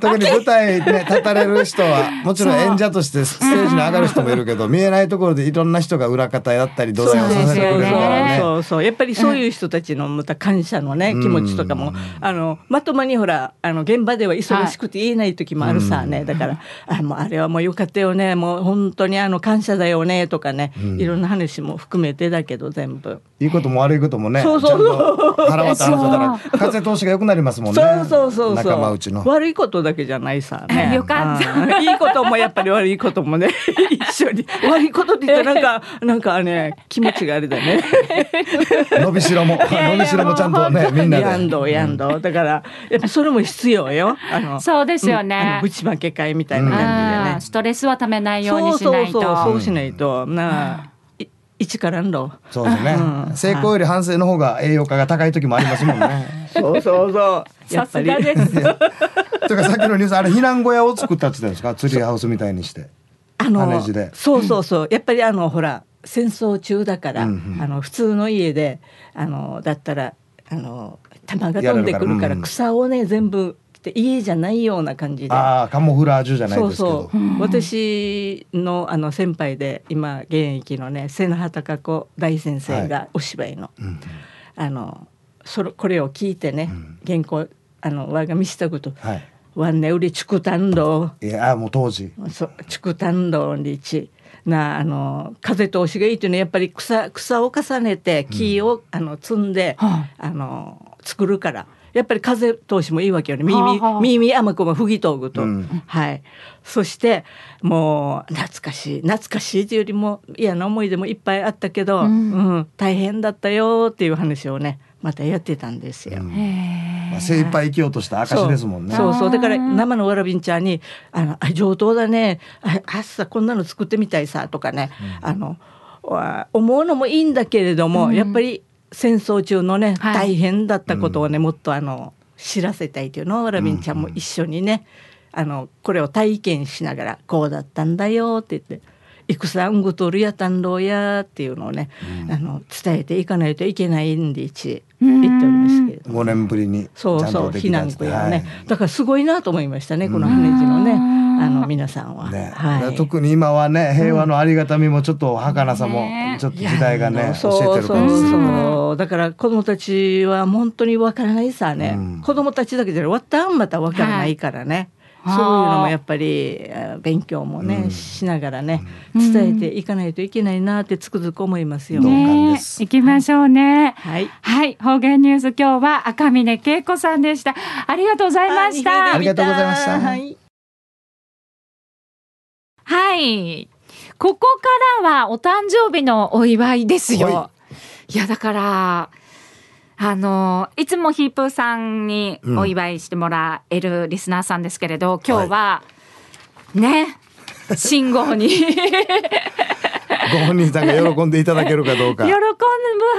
S2: 特に舞台ね立たれる人は もちろん演者としてステージに上がる人もいるけど見えないところでいろんな人が裏方やったり土台をさせてくれるからね。
S3: そうそう。やっぱりそういう人たちのまた感謝のね、気持ちとかもあのまともにほらあの現場では忙しくて言えない時もあるさね、だからあもうあれはもうよかったよね。もう本当にあの感謝だよね。とかね、いろんな話も含めてだけど全部。
S2: いいことも悪いこともね
S3: そうそう。
S2: ちゃんと腹渡ら 風通しが良くなりますもんね。
S3: そうそうそうそ
S2: 仲間
S3: う
S2: 内の。
S3: 悪いことだけじゃないさね。
S1: よかった。
S3: うん。いいこともやっぱり悪いこともね 一緒に。悪いことって言ったらなんかなんかね気持ちがあれだね
S2: 伸びしろも伸びしろもちゃんとねみんなで。
S3: やんどやんどだからやっぱそれも必要よ。あの
S1: そうですよね。
S3: ぶちまけ会みたいな感じでね。
S1: ストレスはためないようにしないと。
S3: そうそうそうそうしないと。なあい一からんろ
S2: そうですね。
S3: うん。
S2: 成功より反省の方が栄養価が高い時もありますもんね。
S3: そうそうそう。や
S1: さす
S3: っぱり。
S1: がです。
S2: とかさっきのニュースあれ避難小屋を作ったって言ったんですか？ツリーハウスみたいにして。
S3: あのそうそうそう。やっぱりあのほら戦争中だから、
S2: うんうん。
S3: あの普通の家であのだったらあの弾が飛んでくるから草をね全部って家じゃないような感じで。
S2: ああカモフラージュじゃないですけど。
S3: そうそう、私のあの先輩で今現役のね瀬名畑加子大先生がお芝居の、
S2: うん
S3: あのそれこれを聞いてね、原稿あの我が見したこと
S2: はい「
S3: わんねうりちくたんど
S2: いやもう当時。
S3: そう竹炭道にちなあの風通しがいいというのはやっぱり草草を重ねて木を、あの積んで、
S1: は
S3: あの作るからやっぱり風通しもいいわけよね。耳、
S1: はあはあ。
S3: 耳甘くも吹き飛ぶと、
S2: うん。
S3: はい。そしてもう懐かしい懐かしいというよりも嫌な思い出もいっぱいあったけど、
S1: う
S3: うんん大変だったよっていう話をねまたやってたんですよ。
S2: まあ精一杯生きようとした証ですもんね。
S3: そう。そう。だから生のわらびんちゃんに「あのあ上等だね。ああっさこんなの作ってみたいさ」とかね、あのわ思うのもいいんだけれども、
S1: うん。
S3: やっぱり戦争中のね、
S1: はい。
S3: 大変だったことをね、もっとあの知らせたいというのをわらびんちゃんも一緒にね、あのこれを体験しながら「こうだったんだよ」って言って。戦んぐとるやたんろうやっていうのをね、あの伝えていかないといけないんで一言っておりますけれども。
S2: 5年ぶりに
S3: そうそう避難小屋をね、
S2: はい。
S3: だからすごいなと思いましたねこの羽地のね。
S1: うん。
S3: あの皆さんは、
S2: ね。
S3: はい。
S2: 特に今はね平和のありがたみもちょっと儚さも
S1: ね。
S2: ちょっと時代がね
S3: そう
S2: 教えてる
S3: そう
S2: かもしれない
S3: そうだから子供たちは本当にわからないさね、
S2: うん。
S3: 子供たちだけじゃなくてわったんまたわからないからね、
S1: はい
S3: そういうのもやっぱりえー勉強もね、
S2: うん
S3: しながらね
S1: うん
S3: 伝えていかないといけないなってつくづく思いますよ。
S1: ねきましょうね。
S3: はい
S1: はい、方言ニュース今日は赤嶺恵子さんでした。ありがとうございました。
S2: ありがとうございました
S3: はい
S1: はい。ここからはお誕生日のお祝いですよ。、
S2: はい
S1: や、だから、あの、いつもヒープーさんにお祝いしてもらえるリスナーさんですけれど、今日は、ね、信号に
S2: ご本人さんが喜んでいただけるかどうか
S1: 喜ぶ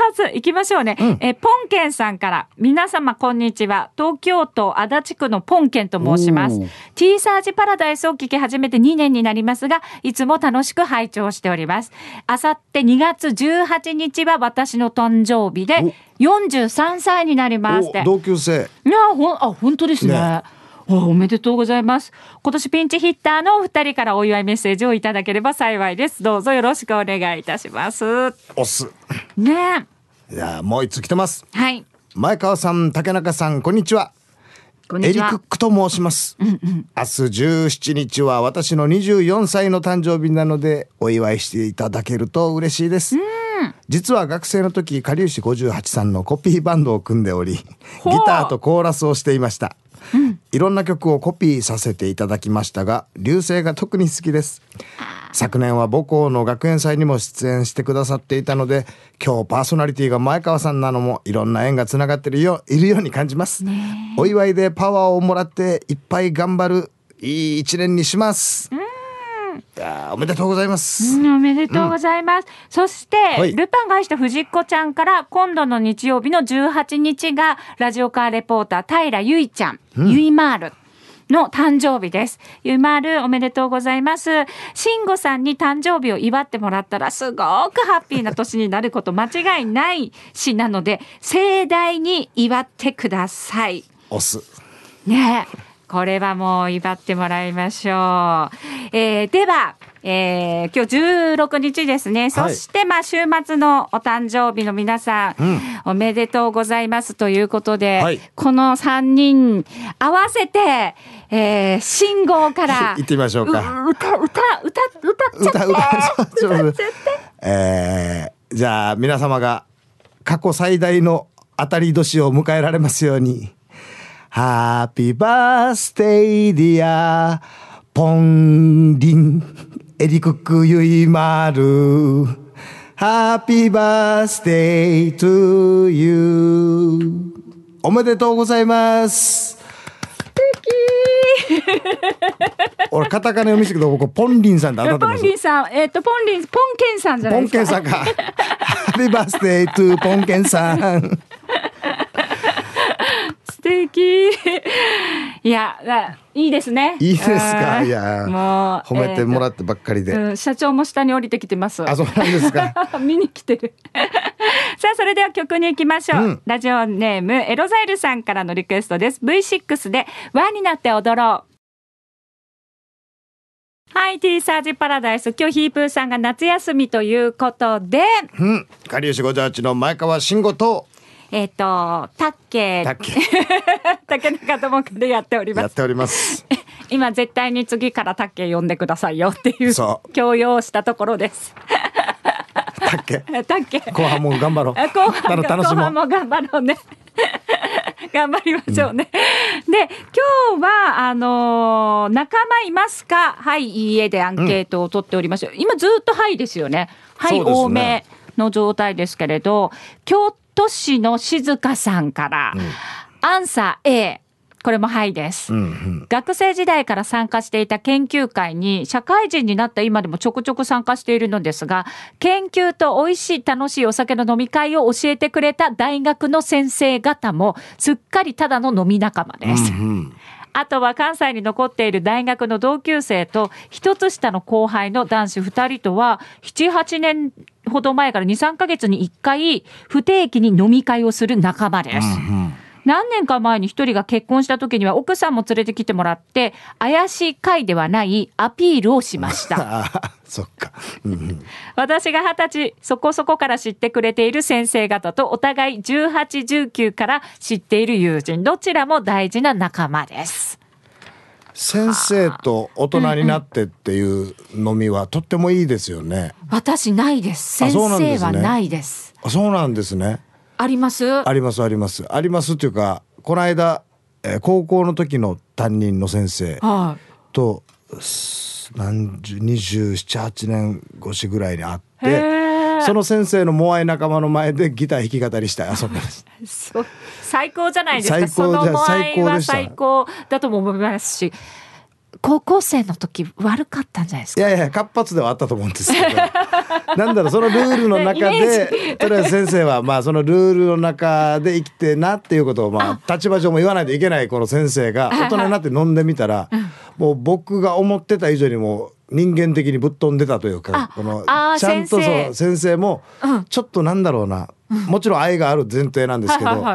S1: はず。行きましょうね。
S2: うん
S1: え、ポンケンさんから、皆様こんにちは。東京都足立区のポンケンと申します。T サージパラダイスを聞き始めて2年になりますが、いつも楽しく拝聴しております。あさって2月18日は私の誕生日で、43歳になりますって
S2: お。同級生
S1: いやほんあ本当ですね。
S2: ね
S1: おおめでとうございます。今年ピンチヒッターのお二人からお祝いメッセージをいただければ幸いです。どうぞよろしくお願いいたします。
S2: オス
S1: ねえ。
S2: じゃあもう一つ来てます
S1: はい。
S2: 前川さん竹中さんこんにちは
S1: こんにちは
S2: エリクッ。クと申します、明日17日は私の24歳の誕生日なのでお祝いしていただけると嬉しいです、実は学生の時かりゆし58さんのコピーバンドを組んでおりギターとコーラスをしていました、いろんな曲をコピーさせていただきましたが流星が特に好きです。昨年は母校の学園祭にも出演してくださっていたので今日パーソナリティが前川さんなのもいろんな縁がつながってるよいるように感じます、お祝いでパワーをもらっていっぱい頑張るいい一年にします。いやーおめでとうございます、
S1: うんおめでとうございます。そして、
S2: はい
S1: ルパンが愛した藤子ちゃんから、今度の日曜日の18日が、ラジオカーレポーター、平ゆいちゃん、ゆいまーる。の誕生日です。ゆいまーるおめでとうございます。慎吾さんに誕生日を祝ってもらったらすごくハッピーな年になること間違いないしなので、盛大に祝ってください。
S2: オス
S1: ねえこれはもう祝ってもらいましょう。えーでは、えー今日16日ですね。そして、まあ、週末のお誕生日の皆さん、
S2: うん
S1: おめでとうございますということで、
S2: はい
S1: この3人合わせて、えー、信号から、
S2: 行ってみましょうか
S1: う歌、歌、歌、歌っちゃって。
S2: 歌歌
S1: 歌っちゃって。
S2: えーじゃあ皆様が過去最大の当たり年を迎えられますように。ハッピーバースデーディアポンリン。エリクックユイマル。ハッピーバースデートゥユーおめでとうございます。俺カタカナ読みしたけど僕ポンリンさんで当たって
S1: ポンリンさん、えっ、と、ポンリン、ポンケンさんじゃな
S2: ポン
S1: いですか。
S2: ケンさんか。ハッピーバースデートゥポンケンさん。
S1: 素敵。いや、だいいですね。
S2: いいですか？いや
S1: もう
S2: 褒めてもら
S1: っ
S2: ってばっかりで。
S1: うん、社長も下に降りてきてます。
S2: あ、そうなんですか？
S1: 見に来てる。さあ、それでは曲に行きましょう。
S2: うん
S1: ラジオネーム、エロザイルさんからのリクエストです。V6 で、輪になって踊ろう。はい、T サージパラダイス。今日ヒープーさんが夏休みということで、
S2: うん。かりゆし58の前川慎吾と、
S1: えっ、と、タッケ
S2: だっけ、
S1: 竹中智子でやっております。
S2: やっております。
S1: 今絶対に次からタッケ呼んでくださいよっていう
S2: そ
S1: 強要をしたところです。
S2: だっけ
S1: タッケ。
S2: 後半も頑張ろう。
S1: あ 後半
S2: もう？
S1: 後半も頑張ろうね。頑張りましょうね。で、今日は、あのー仲間いますか？はい、いいえでアンケートを取っております。今ずっとはいですよね。はい、
S2: ね
S1: 多めの状態ですけれど、京都市の静香さんから、アンサー A。これもはいです。
S2: うんうん。
S1: 学生時代から参加していた研究会に社会人になった今でもちょくちょく参加しているのですが研究と美味しい楽しいお酒の飲み会を教えてくれた大学の先生方もすっかりただの飲み仲間です。
S2: うん。
S1: あとは関西に残っている大学の同級生と一つ下の後輩の男子二人とは7、8年ほど前から2、3ヶ月に1回不定期に飲み会をする仲間です。
S2: うん。
S1: 何年か前に一人が結婚した時には奥さんも連れてきてもらって怪しい会ではないアピールをしました。
S2: そっか。うんうん。
S1: 私が二十歳そこそこから知ってくれている先生方とお互い18、19から知っている友人どちらも大事な仲間です。
S2: 先生と大人になってっていう飲みはとってもいいですよね。
S1: 私ないです。
S2: あ
S1: 先
S2: そうなんですね
S1: 生はないです。
S2: あそうなんですね。
S1: あります？
S2: ありますあります。ありますっていうかこの間、えー高校の時の担任の先生
S1: は
S2: とす何十278年越しぐらいに会って
S1: ー。
S2: その先生のモアイ仲間の前でギター弾き語りしたい遊んでます。
S1: そう。最高じゃないですか。
S2: 最高
S1: その場合
S2: 最高
S1: は最高だとも思いますし。高校生の時悪かったんじゃないですか？
S2: いやいや活発ではあったと思うんですけど。なんだろうそのルールの中でとりあえず先生はまあそのルールの中で生きてなっていうことをまあ立場上も言わないといけないこの先生が 大人になって飲んでみたらもう僕が思ってた以上にもう人間的にぶっ飛んでたというか
S1: あ。
S2: このちゃんと
S1: 先生
S2: そう先生。も
S1: うん。
S2: ちょっとなんだろうな。もちろん愛がある前提なんですけど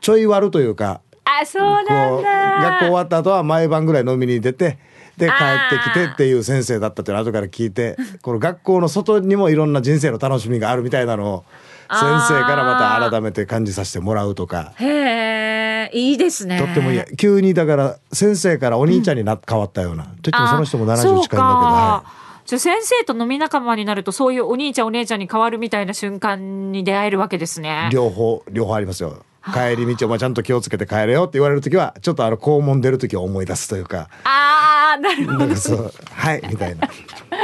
S2: ちょい悪というか
S1: あそうなんだ。
S2: 学校終わった後は毎晩ぐらい飲みに出てで帰ってきてっていう先生だったっていうのを後から聞いてこの学校の外にもいろんな人生の楽しみがあるみたいなのを先生からまた改めて感じさせてもらうとか
S1: へえいいですね
S2: とってもいい急にだから先生からお兄ちゃんにな、変わったようなといってもその人も70近いんだけど、は
S1: じゃあ先生と飲み仲間になるとそういうお兄ちゃんお姉ちゃんに変わるみたいな瞬間に出会えるわけですね
S2: い、両方両方ありますよ帰り道お前ちゃんと気をつけて帰れよって言われる時はちょっとあの校門出る時を思い出すというか。
S1: ああなるほど。
S2: そう。はいみたいな。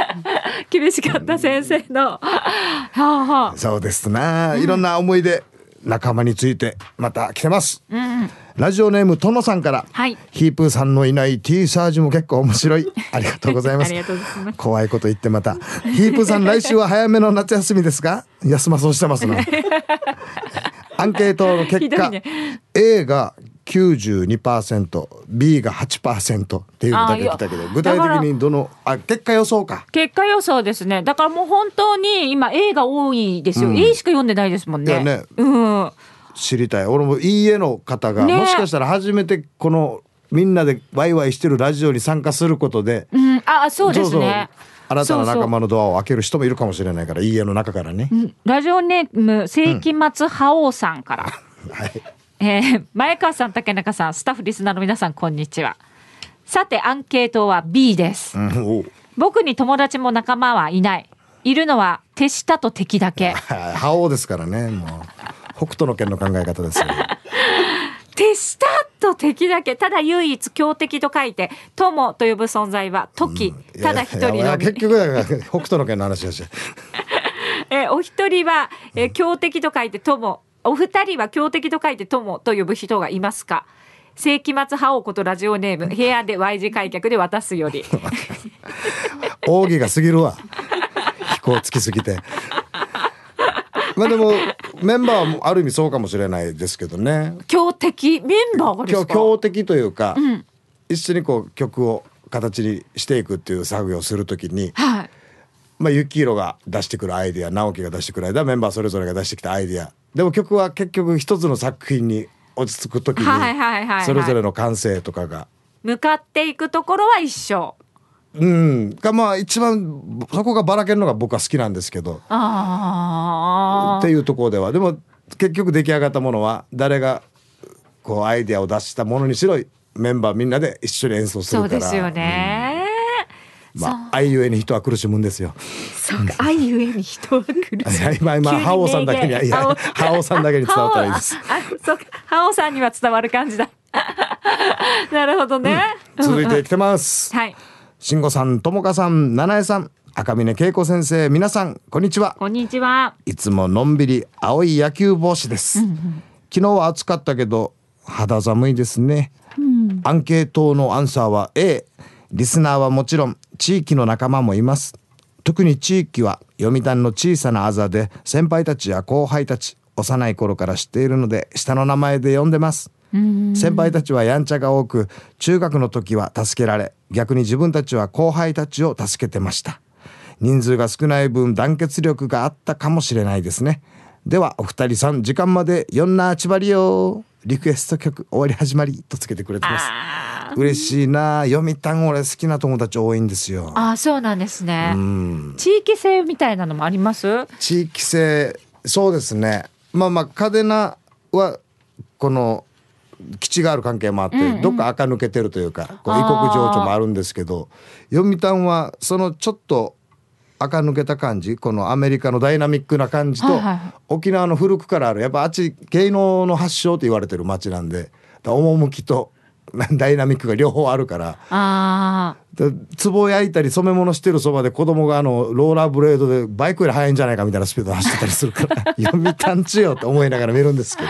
S1: 厳しかった先生の。
S2: そうですな、いろんな思い出仲間についてまた来てます、ラジオネームとのさんから、
S1: はい。
S2: ヒープーさんのいない T サージも結構面白い。ありがとうございます。怖いこと言ってまた。ヒープーさん来週は早めの夏休みですか休まそうしてますな アンケートの結果、
S1: ね。
S2: A が 92%B が8%っていうのだけ来たけど具体的にどのあ結果予想か。
S1: 結果予想ですね。だからもう本当に今 A が多いですよ、
S2: うん。
S1: A しか読んでないですもんね。
S2: ね。
S1: うん。
S2: 知りたい。俺もいいえの方が、
S1: ね。
S2: もしかしたら初めてこのみんなでワイワイしてるラジオに参加することで
S1: うん、あそうですね
S2: 新たな仲
S1: そう
S2: 間のドアを開ける人もいるかもしれないからいいえの中からね、
S1: ラジオネーム世紀末覇王さんから、
S2: はい。
S1: えー前川さん竹中さんスタッフリスナーの皆さんこんにちは。さてアンケートは B です。
S2: うん。
S1: 僕に友達も仲間はいない。いるのは手下と敵だけ。
S2: はい。覇王ですからね。もう北斗の拳の考え方ですよ
S1: 手下と敵だけただ唯一強敵と書いて友と呼ぶ存在は時、ただ一人の。み
S2: 結局だから北斗の拳の話だし。
S1: えーお一人は、えー強敵と書いて友。お二人は強敵と書いて友と呼ぶ人がいますか？世紀末覇王ことラジオネーム部屋で Y 字開脚で渡すより。
S2: 奥義が過ぎるわ。飛行つきすぎて。まあでもメンバーもある意味そうかもしれないですけどね。
S1: 強敵メンバーがですか？
S2: 強強敵というか、
S1: ん。
S2: 一緒にこう曲を形にしていくっていう作業をするときに、
S1: はい。
S2: まあ、ユキヒロが出してくるアイディア直樹が出してくるアイディアメンバーそれぞれが出してきたアイディア。でも曲は結局一つの作品に落ち着くときにそれぞれの感性とかが。
S1: 向かっていくところは一緒
S2: うん、がまあ一番そこがばらけるのが僕は好きなんですけど。
S1: あ
S2: っていうところでは。でも結局出来上がったものは誰がこうアイデアを出したものにしろメンバーみんなで一緒に演奏するから。
S1: そうですよね、
S2: うん。まあ愛ゆえに人は苦しむんですよ。
S1: そうか愛ゆえに人は苦しい
S2: いや今今覇王さんだけにいや覇王。さんだけに伝わったらいいです。
S1: 覇王。さんには伝わる感じだ。なるほどね、
S2: 続いて来てます。
S1: はい
S2: 慎吾さん、ともかさん、七重さん、赤嶺恵子先生、皆さんこんにちは。
S1: こんにちはい
S2: つものんびり青い野球帽子です。昨日は暑かったけど肌寒いですね。アンケートのアンサーは A。リスナーはもちろん地域の仲間もいます。特に地域は読谷の小さなあざで先輩たちや後輩たち幼い頃から知っているので下の名前で呼んでます。先輩たちはやんちゃが多く中学の時は助けられ逆に自分たちは後輩たちを助けてました。人数が少ない分団結力があったかもしれないですね。ではお二人さん時間まで4なちばりよリクエスト曲終わり始まりとつけてくれてます。
S1: あ
S2: 嬉しいな読谷俺好きな友達多いんですよ。
S1: あそうなんですね、
S2: うん。
S1: 地域性みたいなのもあります？
S2: 地域性そうですね。まあまあ嘉手納はこの基地がある関係もあって、
S1: うんうん。
S2: どっか垢抜けてるというかこう異国情緒もあるんですけど読谷はそのちょっと垢抜けた感じこのアメリカのダイナミックな感じと、
S1: はいはいはい。
S2: 沖縄の古くからあるやっぱあっち芸能の発祥と言われてる街なんで趣とダイナミックが両方あるから。壺焼いたり染め物してるそばで子供があのローラーブレードでバイクより速いんじゃないかみたいなスピードで走ってたりするから 読みたんちよって思いながら見るんですけど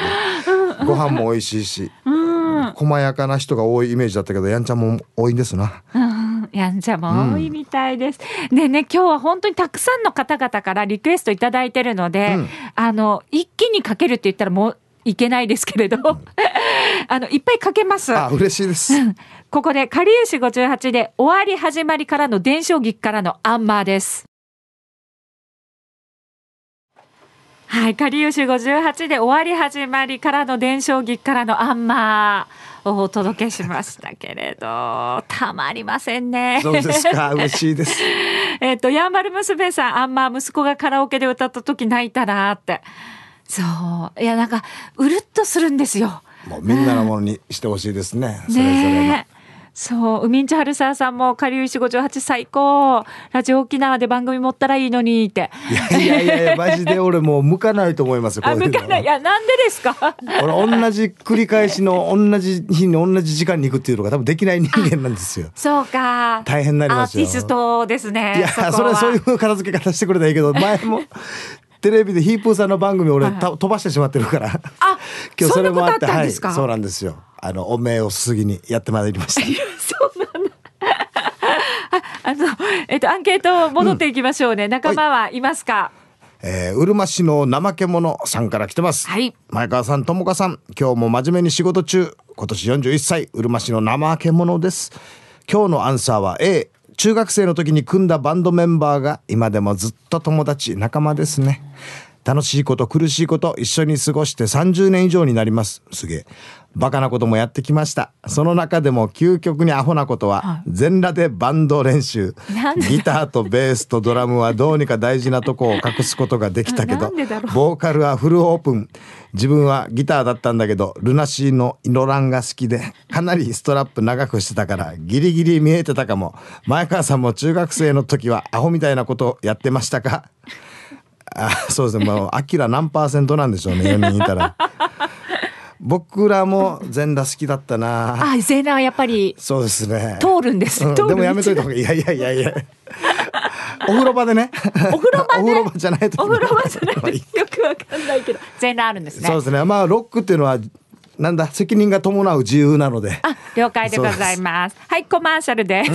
S2: ご飯も美味しいし
S1: ーうん
S2: 細やかな人が多いイメージだったけどやんちゃんも多いんですな
S1: うんやんちゃも多いみたいです。でね、今日は本当にたくさんの方々からリクエストいただいてるので、
S2: うん
S1: あの、一気にかけるって言ったらもういけないですけれど、あの、いっぱいかけます。
S2: あ嬉しいです。
S1: ここで、かりゆし58で終わり始まりからの伝承劇からのアンマーです。はい、かりゆし58で終わり始まりからの伝承劇からのアンマーをお届けしましたけれど、たまりませんね。
S2: そうですか 嬉しいです。
S1: えっと、やんばる娘さん、あんま息子がカラオケで歌った時泣いたなって。そう。いや、なんか、うるっとするんですよ。
S2: もうみんなのものにしてほしいですね。それぞれの。
S1: ねえ。そう、海んちはるささんも、かりゆし58最高。ラジオ沖縄で番組持ったらいいのにって。
S2: いやいやいやマジで俺もう向かないと思いますよ。こ
S1: あ、向かない。いや、なんでですか？
S2: 俺同じ繰り返しの同じ日に同じ時間に行くっていうのが多分できない人間なんですよ。
S1: そうか。
S2: 大変になりますよ
S1: アーティストですね。
S2: いや
S1: こは
S2: それはそういう片付け方してくれたらいいけど前もテレビでヒープーさんの番組俺、た飛ばしてしまってるから
S1: あそんなことあったんですか？
S2: はい、そうなんですよあのおめをすぎにやってまいりました
S1: そうなんだ。ああの、えっと、アンケート戻っていきましょうね。仲間はいますか、
S2: えー、うるま市の怠け者さんから来てます。
S1: はい
S2: 前川さん、ともかさん、今日も真面目に仕事中、今年41歳、うるま市の怠け者です。今日のアンサーは A。中学生の時に組んだバンドメンバーが今でもずっと友達、仲間ですね。楽しいこと苦しいこと一緒に過ごして30年以上になります。すげえ。バカなこともやってきました。その中でも究極にアホなことは、全裸でバンド練習ギターとベースとドラムはどうにか大事なとこを隠すことができたけ
S1: な
S2: どボーカルはフルオープン。自分はギターだったんだけど、ルナシーのイノランが好きで、かなりストラップ長くしてたから、ギリギリ見えてたかも。前川さんも中学生の時はアホみたいなことやってましたか？あそうですね。もう、アキラ何パーセントなんでしょうね、4人いたら。僕らも全裸好きだったな。
S1: あ、ゼーナはやっぱり
S2: そうですね。
S1: 通るんです。
S2: うんでもやめといた方がいい。いやいやいやいや。お風呂場でね。
S1: お風呂場で？
S2: お風呂場じゃないと。
S1: お風呂場じゃないとよくわかんないけど、全裸あるんですね。
S2: そうですね。まあロックっていうのはなんだ責任が伴う自由なので。
S1: あ、了解でございます。はい、コマーシャルです。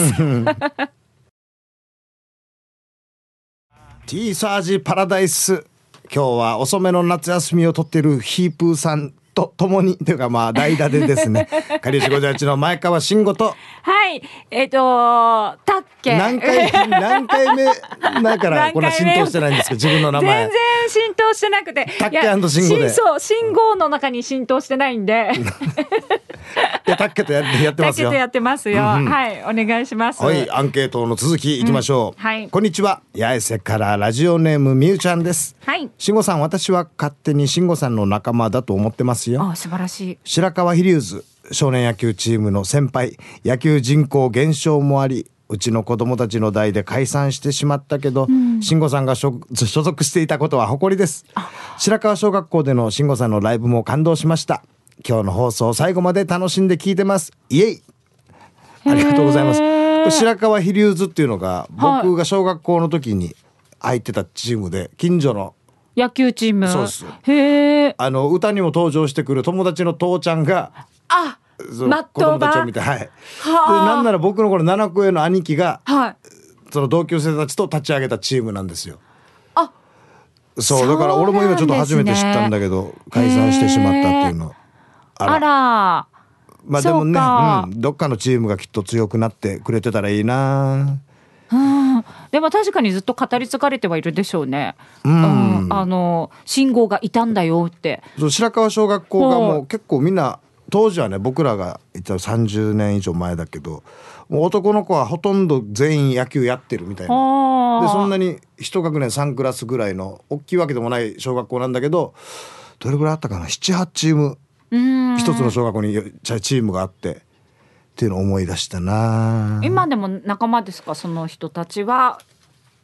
S2: ティーサージパラダイス。今日は遅めの夏休みを取っているヒープーさんと共にというかまあ代打でですね。カリシ五十八の前川慎吾と
S1: はい、えっ、と、タッケ。
S2: 何回何回目？だからこんな浸透してないんですけど自分の名前
S1: 全。然浸透してなくて。
S2: タッケ
S1: いや
S2: 信号で
S1: 信そう、信号の中に浸透してないんで。
S2: いやタッケとやってますよ
S1: タッケと。やってますよ。
S2: うんうん
S1: はい、お願いします。
S2: はい、アンケートの続きいきましょう。
S1: うんはい
S2: こんにちは。八重瀬からラジオネームみゆちゃんです。
S1: はい。
S2: 慎吾さん、私は勝手に慎吾さんの仲間だと思ってますよ。
S1: あ、素晴らしい。
S2: 白川飛龍図少年野球チームの先輩野球人口減少もありうちの子供たちの代で解散してしまったけど、慎吾さんが所所属していたことは誇りです白川小学校での慎吾さんのライブも感動しました今日の放送最後まで楽しんで聞いてます。イエイ。ありがとうございます。白川飛龍図っていうのが
S1: はい。
S2: 僕が小学校の時に入ってたチームで近所の
S1: 野球チーム。
S2: そうです。
S1: へえ。
S2: あの歌にも登場してくる友達の父ちゃんが
S1: あ、マット
S2: 子供たちを
S1: バ
S2: 見てはい。で
S1: はあ。
S2: なんなら僕のこの7個上の兄貴が
S1: はい。
S2: その同級生たちと立ち上げたチームなんですよ。
S1: あ、
S2: そうだから俺も今ちょっと初めて知ったんだけど解散してしまったっていうのあ
S1: あら。
S2: まあでもね
S1: そ
S2: うん、どっかのチームがきっと強くなってくれてたらいいな。
S1: うん、でも確かにずっと語り継がれてはいるでしょうね。
S2: うん。
S1: あの信号がいたんだよって。
S2: そう白川小学校がも
S1: は
S2: う。結構みんな当時はね僕らがいた30年以上前だけどもう男の子はほとんど全員野球やってるみたいな。
S1: あ
S2: でそんな
S1: に
S2: に一学年3クラスぐらいの大きいわけでもない小学校なんだけどどれぐらいあったかな？78チーム
S1: うん
S2: 一つの小学校にチームがあってっていうのを思い出したな
S1: 今でも仲間ですかその人たちは？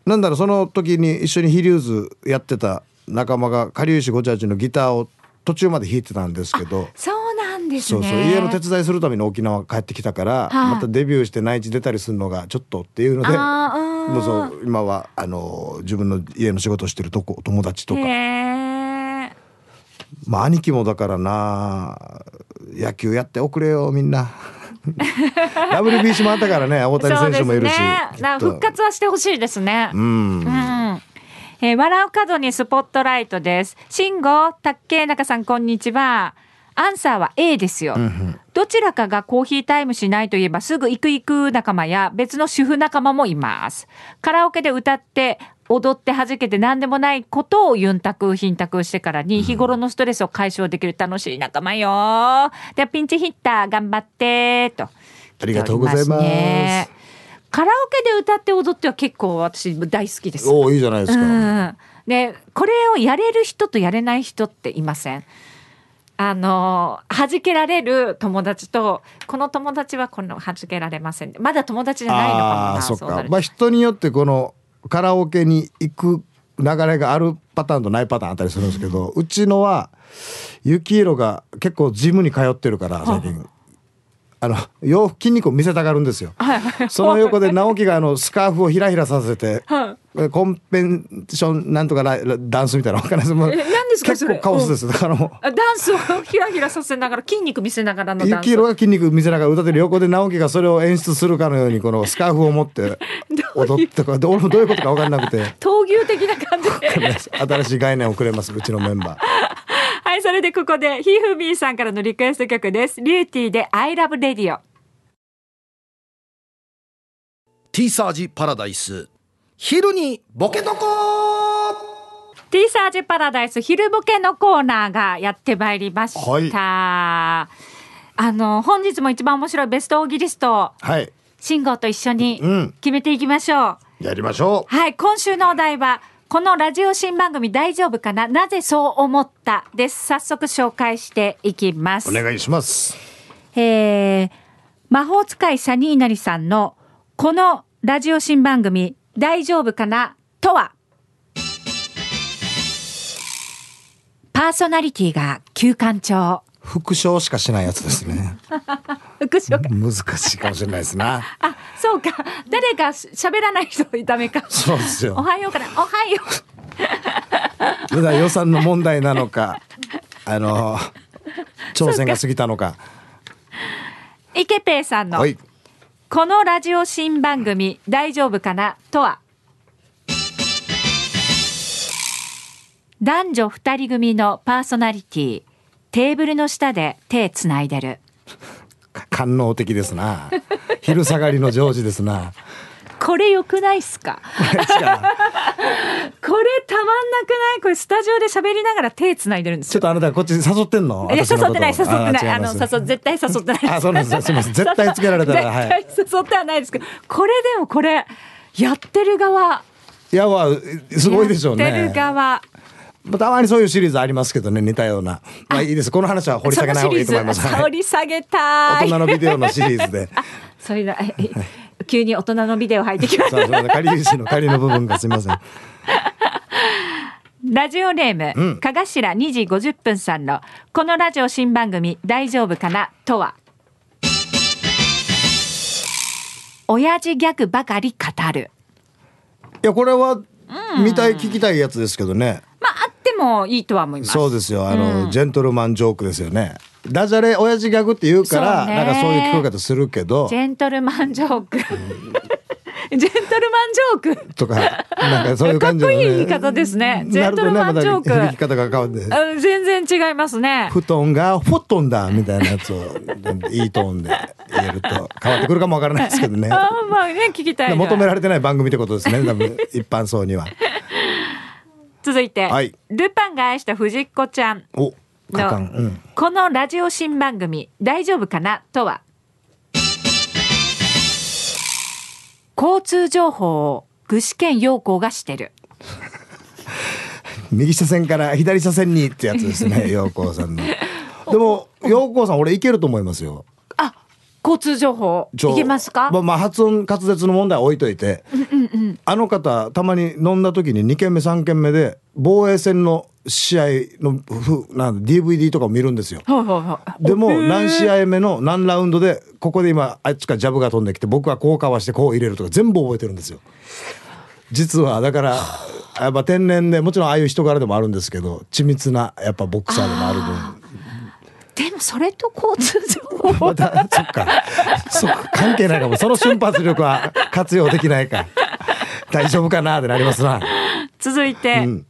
S2: なんだろうその時に一緒に飛龍図やってた仲間がかりゆしごちゃちのギターを途中まで弾いてたんですけど
S1: そうなんですね。
S2: そうそう家の手伝いするために沖縄帰ってきたから、
S1: はい
S2: またデビューして内地出たりするのがちょっとっていうのでもうそう今はあの自分の家の仕事をしてるとこ友達とか。まあ兄貴もだからな野球やっておくれよみんな WBC もあったからね大谷選手もいるし、
S1: ね復活はしてほしいですね。
S2: うん
S1: うんえー笑う角にスポットライトです。慎吾、竹中さん、こんにちは。アンサーは A ですよ。どちらかがコーヒータイムしないといえばすぐ行く行く仲間や別の主婦仲間もいます。カラオケで歌って踊って弾けて何でもないことをユンタク、ヒンタクしてからに日頃のストレスを解消できる楽しい仲間よ。ではピンチヒッター頑張って、と。
S2: ありがとうございます。
S1: ね。カラオケで歌って踊っては結構私大好きです。
S2: おおいいじゃないですか、
S1: うん、でこれをやれる人とやれない人っていません。あの弾けられる友達とこの友達はこの弾けられません。まだ友達じゃないのかもな。
S2: ああそっか。まあ人によってこのカラオケに行く流れがあるパターンとないパターンあったりするんですけど、うちのは幸宏が結構ジムに通ってるから最近。あの洋服筋肉を見せたがるんですよ。
S1: はいはい。
S2: その横で直樹があのスカーフをひらひらさせて、
S1: は
S2: コンペンションなんとかラダンスみたいなのわかんないですもう結構カオスです。だからもう。
S1: あダンスをひらひらさせながら筋肉見せながらのダンス。
S2: 幸宏が筋肉見せながら歌ってる横で直樹がそれを演出するかのようにこのスカーフを持って 踊ってかどういうことか分かんなくて。
S1: 闘牛的な感じで。
S2: 新しい概念をくれますうちのメンバー。
S1: はいそれでここでひふみーさんからのリクエスト曲です。リューティーで I love radio
S4: ティーサージパラダイス。昼にボケとこ
S1: T サージパラダイス昼ボケのコーナーがやってまいりました。
S2: はい。
S1: あの、本日も一番面白いベストオーギリストを、
S2: はい。
S1: 慎吾と一緒に
S2: うん。
S1: 決めていきましょう。
S2: やりましょ
S1: はい、今週のお題は、このラジオ新番組大丈夫かな？なぜそう思った？です。早速紹介していきます。
S2: うお願いします
S1: えー魔法使いサニーナリさんのこのラジオ新番組大丈夫かな？とは？パーソナリティが休館長。
S2: 復唱しかしないやつですね。
S1: 副賞が
S2: 難しいかもしれないですな。
S1: あ、そうか。誰か喋らない人ダメか。
S2: そうですよ。
S1: おはようから、おはよう。
S2: まだ予算の問題なのかあの挑戦が過ぎたのか。
S1: イケペイさんの、
S2: はい。
S1: このラジオ新番組大丈夫かな？とは？男女二人組のパーソナリティテーブルの下で手つないでる。
S2: 官能的ですな。昼下がりのジョージですな。
S1: これ良くないっすか？これたまんなくない？これスタジオで喋りながら手つないでるんですよ。
S2: ちょっとあなたこっち誘ってんの？
S1: いや誘ってない誘ってない。あの誘絶対誘ってない。
S2: あそうなんです。すみません。絶対つけられたらはい。
S1: 絶対誘ってはないですけどこれでもこれやってる側。
S2: いやわすごいでしょう
S1: やってる
S2: ね
S1: 側。
S2: まあたまにそういうシリーズありますけどね似たような。まあいいです。この話は掘り下げない方がいいと思います。
S1: 掘り下げたい。
S2: 大人のビデオのシリーズで。
S1: それだ。え え急に大人のビデオ入ってきまし
S2: そうそう。仮融資の仮の部分がすみません。
S1: たラジオネーム、
S2: うん。
S1: かがしら2時50分さんのこのラジオ新番組大丈夫かな？とは？親父ギャグばかり語る。
S2: いやこれは見たい聞きたいやつですけどね
S1: もいいとは思います。
S2: そうですよ。あの、ジェントルマンジョークですよね。ダジャレ親父ギャグって言うから
S1: そうね。
S2: なんかそういう聞こえ方するけど。
S1: ジェントルマンジョーク。ジェントルマンジョーク？
S2: とかなんかそういう感じの、
S1: かっこいい言い方ですね。ジェントルマンジョーク。
S2: ね。響き方が変わって
S1: あ全然違いますね。
S2: 布団がフォットンだみたいなやつをいいトーンで言えると変わってくるかもわからないですけどね。
S1: あーまあね聞きたいな。
S2: 求められてない番組ってことですね多分。一般層には
S1: 続いて、
S2: はい。
S1: ルパンが愛した藤子ちゃんの、
S2: 敢。うん。
S1: このラジオ新番組大丈夫かな？とは。交通情報を具志堅用高がしてる。
S2: 右車線から左車線にってやつですね 陽光さんの。でも陽光さん俺いけると思いますよ。
S1: あ交通情報いけますか、
S2: まあ、まあ発音滑舌の問題は置いといて、あの方たまに飲んだ時に2軒目3軒目で防衛戦の試合のふなんだ DVD とかを見るんですよ。
S1: はいは
S2: でも何試合目の何ラウンドでここで今あっちからジャブが飛んできて僕はこうかわしてこう入れるとか全部覚えてるんですよ。実はだからやっぱ天然でもちろんああいう人柄でもあるんですけど緻密なやっぱボクサーでもある分
S1: でもそれと交通情報。
S2: またそっか。そっか関係ないかも。その瞬発力は活用できないか大丈夫かなってなりますな。
S1: 続いて、
S2: うん。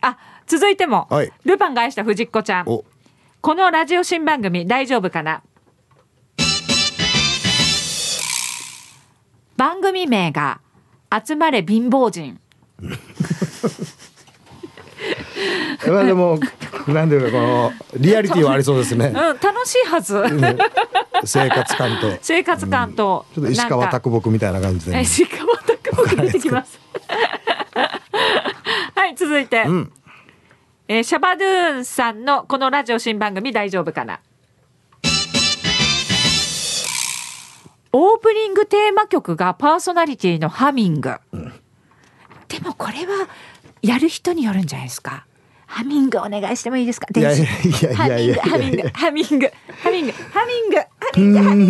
S1: あ続いても、
S2: はい。
S1: ルパンが愛した藤子ちゃん。
S2: お。
S1: このラジオ新番組大丈夫かな？番組名が集まれ貧乏人。
S2: まあでも なんていうかこのリアリティはありそうですね。
S1: うん、楽しいはず。
S2: ね生活感と。ちょ
S1: 生活感と、
S2: っと石川啄木みたいな感じで。ね、
S1: え石川啄木出てきます。はい、続いて、
S2: うん。
S1: えーシャバドゥーンさんのこのラジオ新番組大丈夫かな？オープニングテーマ曲がパーソナリティのハミング。でもこれはやる人によるんじゃないですか。ハミングお願いしてもいいですか？電子。
S2: いやいやいや
S1: ハミング、ハミング、ハミング、ハミング、ハミ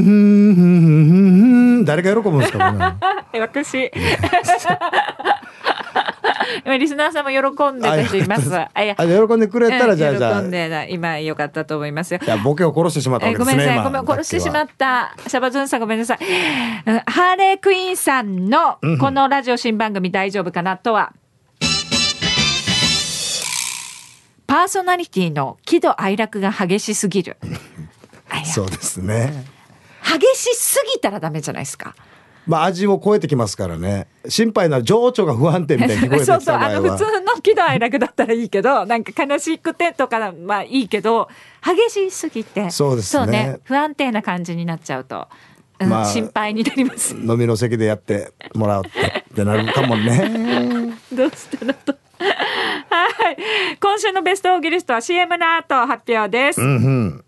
S1: ング、
S2: 誰が喜ぶんですか
S1: 私。今リスナーさんも喜んでた人います。あいや
S2: あ喜んでくれたらじゃあじゃあ
S1: 喜んでな今良かったと思いますよ。
S2: いやボケを殺してしまったわ
S1: え
S2: けですね
S1: ごめんなさい、ごめん、
S2: 今
S1: 殺してしまった。シャバズンさんごめんなさい。うんハーレークイーンさんのこのラジオ新番組大丈夫かなとは、パーソナリティの喜怒哀楽が激しすぎる。
S2: そうですね。
S1: 激しすぎたらダメじゃないですか。
S2: まあ味を超えてきますからね。心配な情緒が不安定みたいに聞こえてき
S1: そうそうあの普通の喜怒哀楽だったらいいけどなんか悲しくてとかまあいいけど激しすぎて
S2: そうですね。
S1: 不安定な感じになっちゃうと、うん
S2: まあ
S1: 心配になります。
S2: 飲みの席でやってもらうってなるかもね。
S1: どうしたのとはい。今週のベストオーギリストは CM の後発表です、
S2: うんうん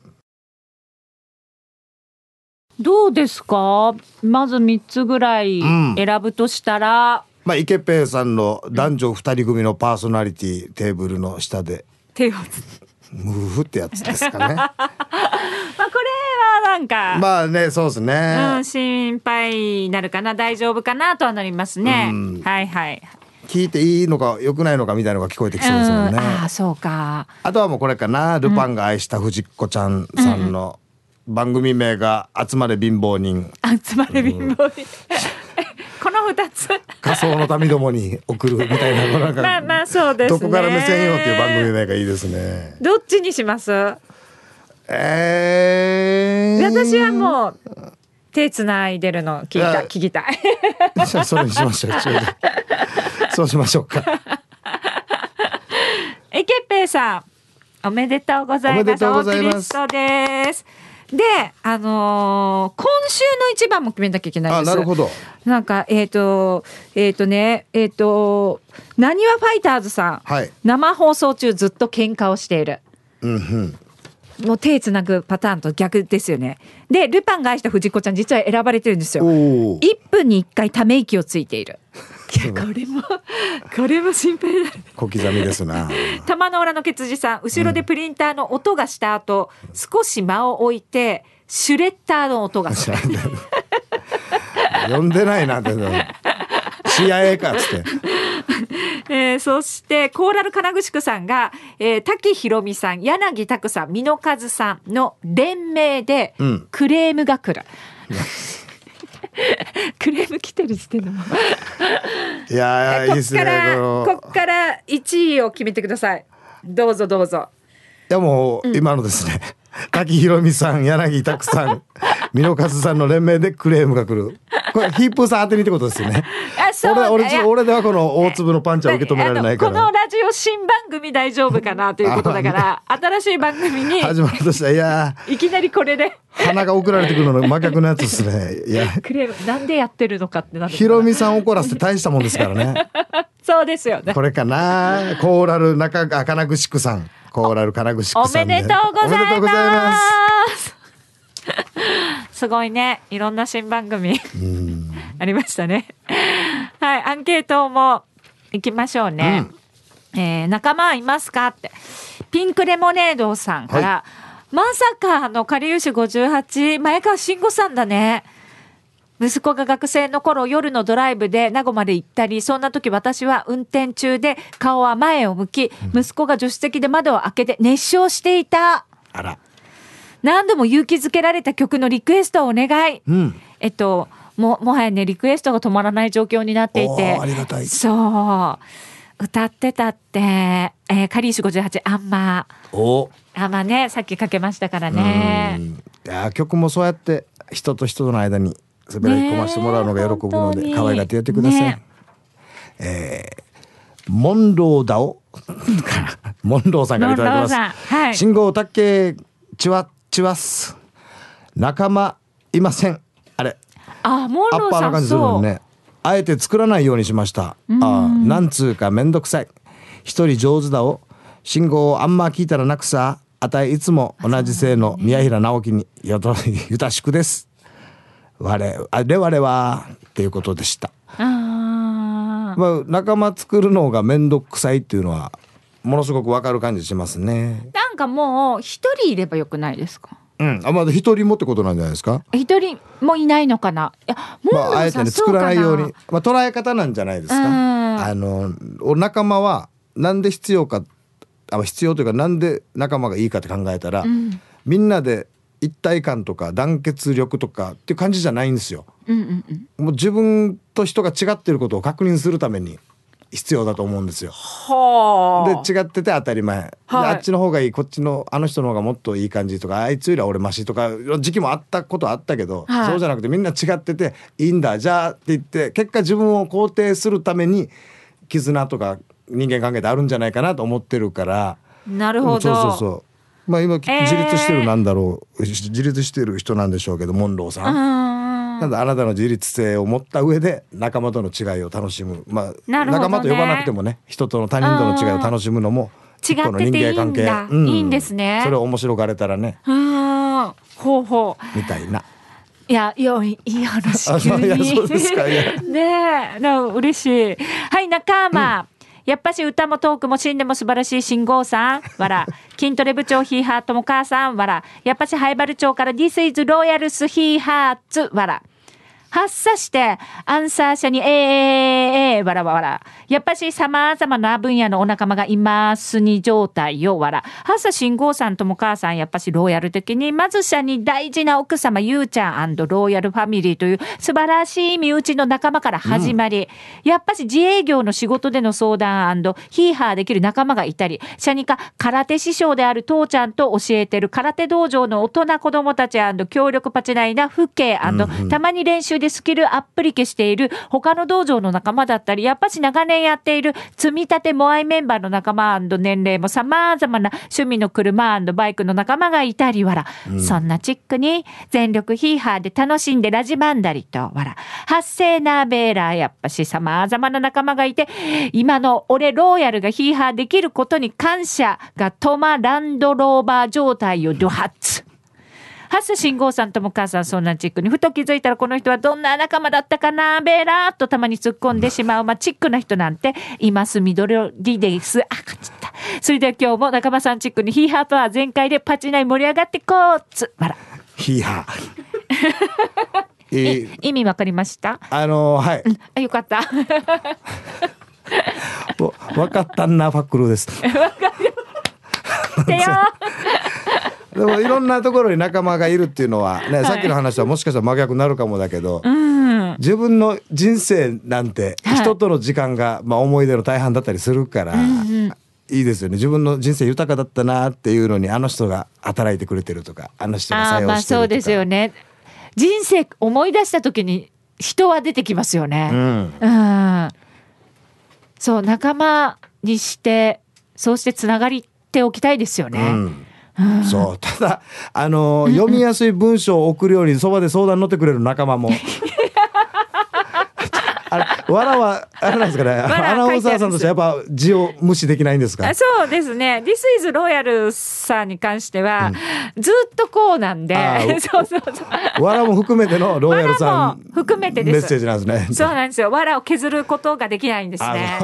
S1: どうですか？まず3つぐらい
S2: うん。
S1: 選ぶとしたら、
S2: まあ池ペイさんの男女二人組のパーソナリティテーブルの下で。
S1: 手をつ
S2: ムーフってやつですかね。
S1: まあこれはなんか、
S2: まあねそうですね、
S1: うん、心配になるかな。大丈夫かなとはなりますね、
S2: うん。
S1: はいはい
S2: 聞いていいのか良くないのかみたいなのが聞こえてきそうですもんね、
S1: うん、ああそうか。
S2: あとはもうこれかなルパンが愛した藤子ちゃんさんの番組名が「集まれ貧乏人。
S1: 集まれ貧乏人。この二つ。
S2: 仮想の民どもに送る」みたいななんか
S1: まあまあそうですね。
S2: どこから目線よっていう番組名がいいですね。
S1: どっちにします？
S2: えー、
S1: 私はもう手つないでるの聞いた聞きたい。
S2: じゃあそれにしましょう そうしましょうか。
S1: えけっぺいさんおめでとうございます。
S2: おめでとうございます。
S1: です。であのー今週の一番も決めなきゃいけないんです。
S2: あなるほど。
S1: なんかえっ、とえっ、とねえっ、となにわファイターズさん。
S2: はい。
S1: 生放送中ずっと喧嘩をしている。
S2: うんうん
S1: もう手つなぐパターンと逆ですよね。で、ルパンが愛した藤子ちゃん実は選ばれてるんですよ。
S2: おお
S1: 1分に1回ため息をついている。いや、これも、これも心配になる。
S2: 小刻みですな
S1: 玉の裏のケツジさん、後ろでプリンターの音がした後、少し間を置いて、シュレッダーの音がする。
S2: 呼んでないなって CIA かっつって
S1: えーそして、コーラル金具宿さんが、えー滝ひろみさん、柳拓さん、美濃和さんの連名で
S2: うん、
S1: クレームが来る。クレーム来てる時点でもう
S2: いやーいいですね
S1: から、
S2: この
S1: こっから1位を決めてください。どうぞどうぞ。
S2: いやもう今のですね、滝ひろみさん柳拓さん 美濃和さんの連名でクレームが来る。これヒップーさん当てにってことですよね。
S1: あそう。
S2: 俺俺俺ではこの大粒のパンチは受け止められないから。
S1: このラジオ新番組大丈夫かなということだから、新しい番組に
S2: 始まるとしたらいや
S1: いきなりこれで。
S2: ー鼻が送られてくるのの真逆のやつですね。いや
S1: クレームなんでやってるのかってなる。
S2: ひろみさん怒らせて大したもんですからね。
S1: そうですよね。
S2: これかなコーラル中あ金具宿さんコーラル金具宿
S1: お
S2: さんで。
S1: めでとうござい
S2: おめでとうござい
S1: ま
S2: ます。
S1: すごいね。いろんな新番組。ありましたね。はいアンケートも行きましょうね、えー仲間はいますかって。ピンクレモネードさんから、まさかあの、かりゆし58、前川慎吾さんだね。息子が学生の頃夜のドライブで名護まで行ったり、そんな時私は運転中で顔は前を向き、息子が助手席で窓を開けて熱唱していた。
S2: あら
S1: 何度も勇気づけられた曲のリクエストをお願い。
S2: うん
S1: えっと、も、もはやね、リクエストが止まらない状況になっていて。
S2: ありがたい
S1: そう。歌ってたって、えー、カリーシュ58、あんま。
S2: お
S1: あんまね、さっきかけましたからね。
S2: うんいや曲もそうやって人と人との間に滑り込ませてもらうのが喜ぶので可愛がってやってください、
S1: ね
S2: え。ーモンローダオモンローさんからいただきます。
S1: はい。
S2: 信号たっけちわちわす仲間いません。あれ。
S1: あ、モン
S2: アッ
S1: ローさん、
S2: パーな感じする
S1: そう。
S2: のねあえて作らないようにしました。あなんつうかめんどくさい。一人上手だを信号をあんま聞いたらなくさ。あたいいつも同じ姓の宮平直樹によと ゆたしくです我あれ我はっていうことでした。まあ仲間作るのがめんどくさいっていうのはものすごくわかる感じしますね。
S1: なんかもう、一人いればよくないですか？
S2: うん。あまだ一人もってことなんじゃないですか？
S1: 一人もいないのかな？いや、モンロ
S2: まあ、あえてね作らないように。まあ、捉え方なんじゃないですか？
S1: うん。
S2: あのお仲間はなんで必要かあ必要というかなんで仲間がいいかって考えたら、
S1: ん。
S2: みんなで一体感とか団結力とかっていう感じじゃないんですよ。
S1: なうんうんうん。
S2: もう自分と人が違ってることを確認するために必要だと思うんですよ。
S1: は
S2: で違ってて当たり前、で
S1: はい
S2: あっちの方がいいこっちのあの人の方がもっといい感じとかあいつよりは俺マシとか時期もあったことあったけど、
S1: はい
S2: そうじゃなくてみんな違ってていいんだじゃあって言って結果自分を肯定するために絆とか人間関係であるんじゃないかなと思ってるから。
S1: なるほど。
S2: そうそうそうまあ今自立して
S1: えー
S2: るなんだろう、自立してる人なんでしょうけどモンローさん。
S1: うん。
S2: なんだあなたの自立性を持った上で仲間との違いを楽しむ、まあ、
S1: ね
S2: 仲間と呼ばなくてもね人との他人との違いを楽しむのも一個の人間関係
S1: いいんだいいんですね
S2: それを面白がれたらね
S1: うん。ほうほう。
S2: みたいない
S1: や、いや、いい話
S2: あ
S1: 急に。ねえ、な嬉しい。はい、仲間。やっぱし歌もトークも死んでも素晴らしい信号さん。わら。筋トレ部長ヒーハートも母さん。わら。やっぱしハイバル町から This is Royals ヒーハーツ。わら。発作して、アンサー社に、えー、えー、えー、わらわら。やっぱし様々な分野のお仲間がいますに状態よ、わら。発作信号さんとも母さん、やっぱしローヤル的に、まず社に大事な奥様、ゆうちゃんローヤルファミリーという素晴らしい身内の仲間から始まり、やっぱし自営業の仕事での相談ヒーハーできる仲間がいたり、社にか空手師匠である父ちゃんと教えてる空手道場の大人子供たち協力パチナイな父兄たまに練習でスキルアップリケしている他の道場の仲間だったり、やっぱし長年やっている積み立てモアイメンバーの仲間年齢も様々な趣味の車バイクの仲間がいたりわら、そんなチックに全力ヒーハーで楽しんでラジバンダリとわら、発生なベーラーやっぱし様々な仲間がいて、今の俺ローヤルがヒーハーできることに感謝がトマランドローバー状態をドハツ。ハス信号さんとも母さんそんなチックにふと気づいたらこの人はどんな仲間だったかなベラーっとたまに突っ込んでしまうまあチックな人なんて。います緑ですあ勝ちったそれでは今日も仲間さんチックにヒーハーパワー全開でパチナイ盛り上がってこう。つあら
S2: ヒーハー。えー
S1: 意味わかりました？
S2: あのーはい。
S1: あよかった。
S2: わ分かったんなファックルーです。
S1: てよ
S2: でもいろんなところに仲間がいるっていうのはね、さっきの話はもしかしたら真逆になるかもだけど、
S1: うん。
S2: 自分の人生なんて
S1: はい。
S2: 人との時間が、まあ、思い出の大半だったりするから、いいですよね。自分の人生豊かだったなっていうのにあの人が働いてくれてるとかあの人が採用してるとか。
S1: そうですよね。人生思い出した時に人は出てきますよね。
S2: うん、
S1: うん。そう仲間にしてそうしてつながりっておきたいですよね。
S2: うん そうただあのー読みやすい文章を送るようにそばで相談乗ってくれる仲間も あれわらはあれなんですかね
S1: ら
S2: アナウンサーさんとしてやっぱ字を無視できないんですか？
S1: あそうですね。This is Royal さんに関しては、ずっとこうなんで そうそうそう。
S2: わらも含めてのロイヤルさ
S1: わら
S2: ん
S1: も含めてです
S2: メッセージなんですね。
S1: そうなんですよ。藁を削ることができないんです
S2: あ
S1: ね。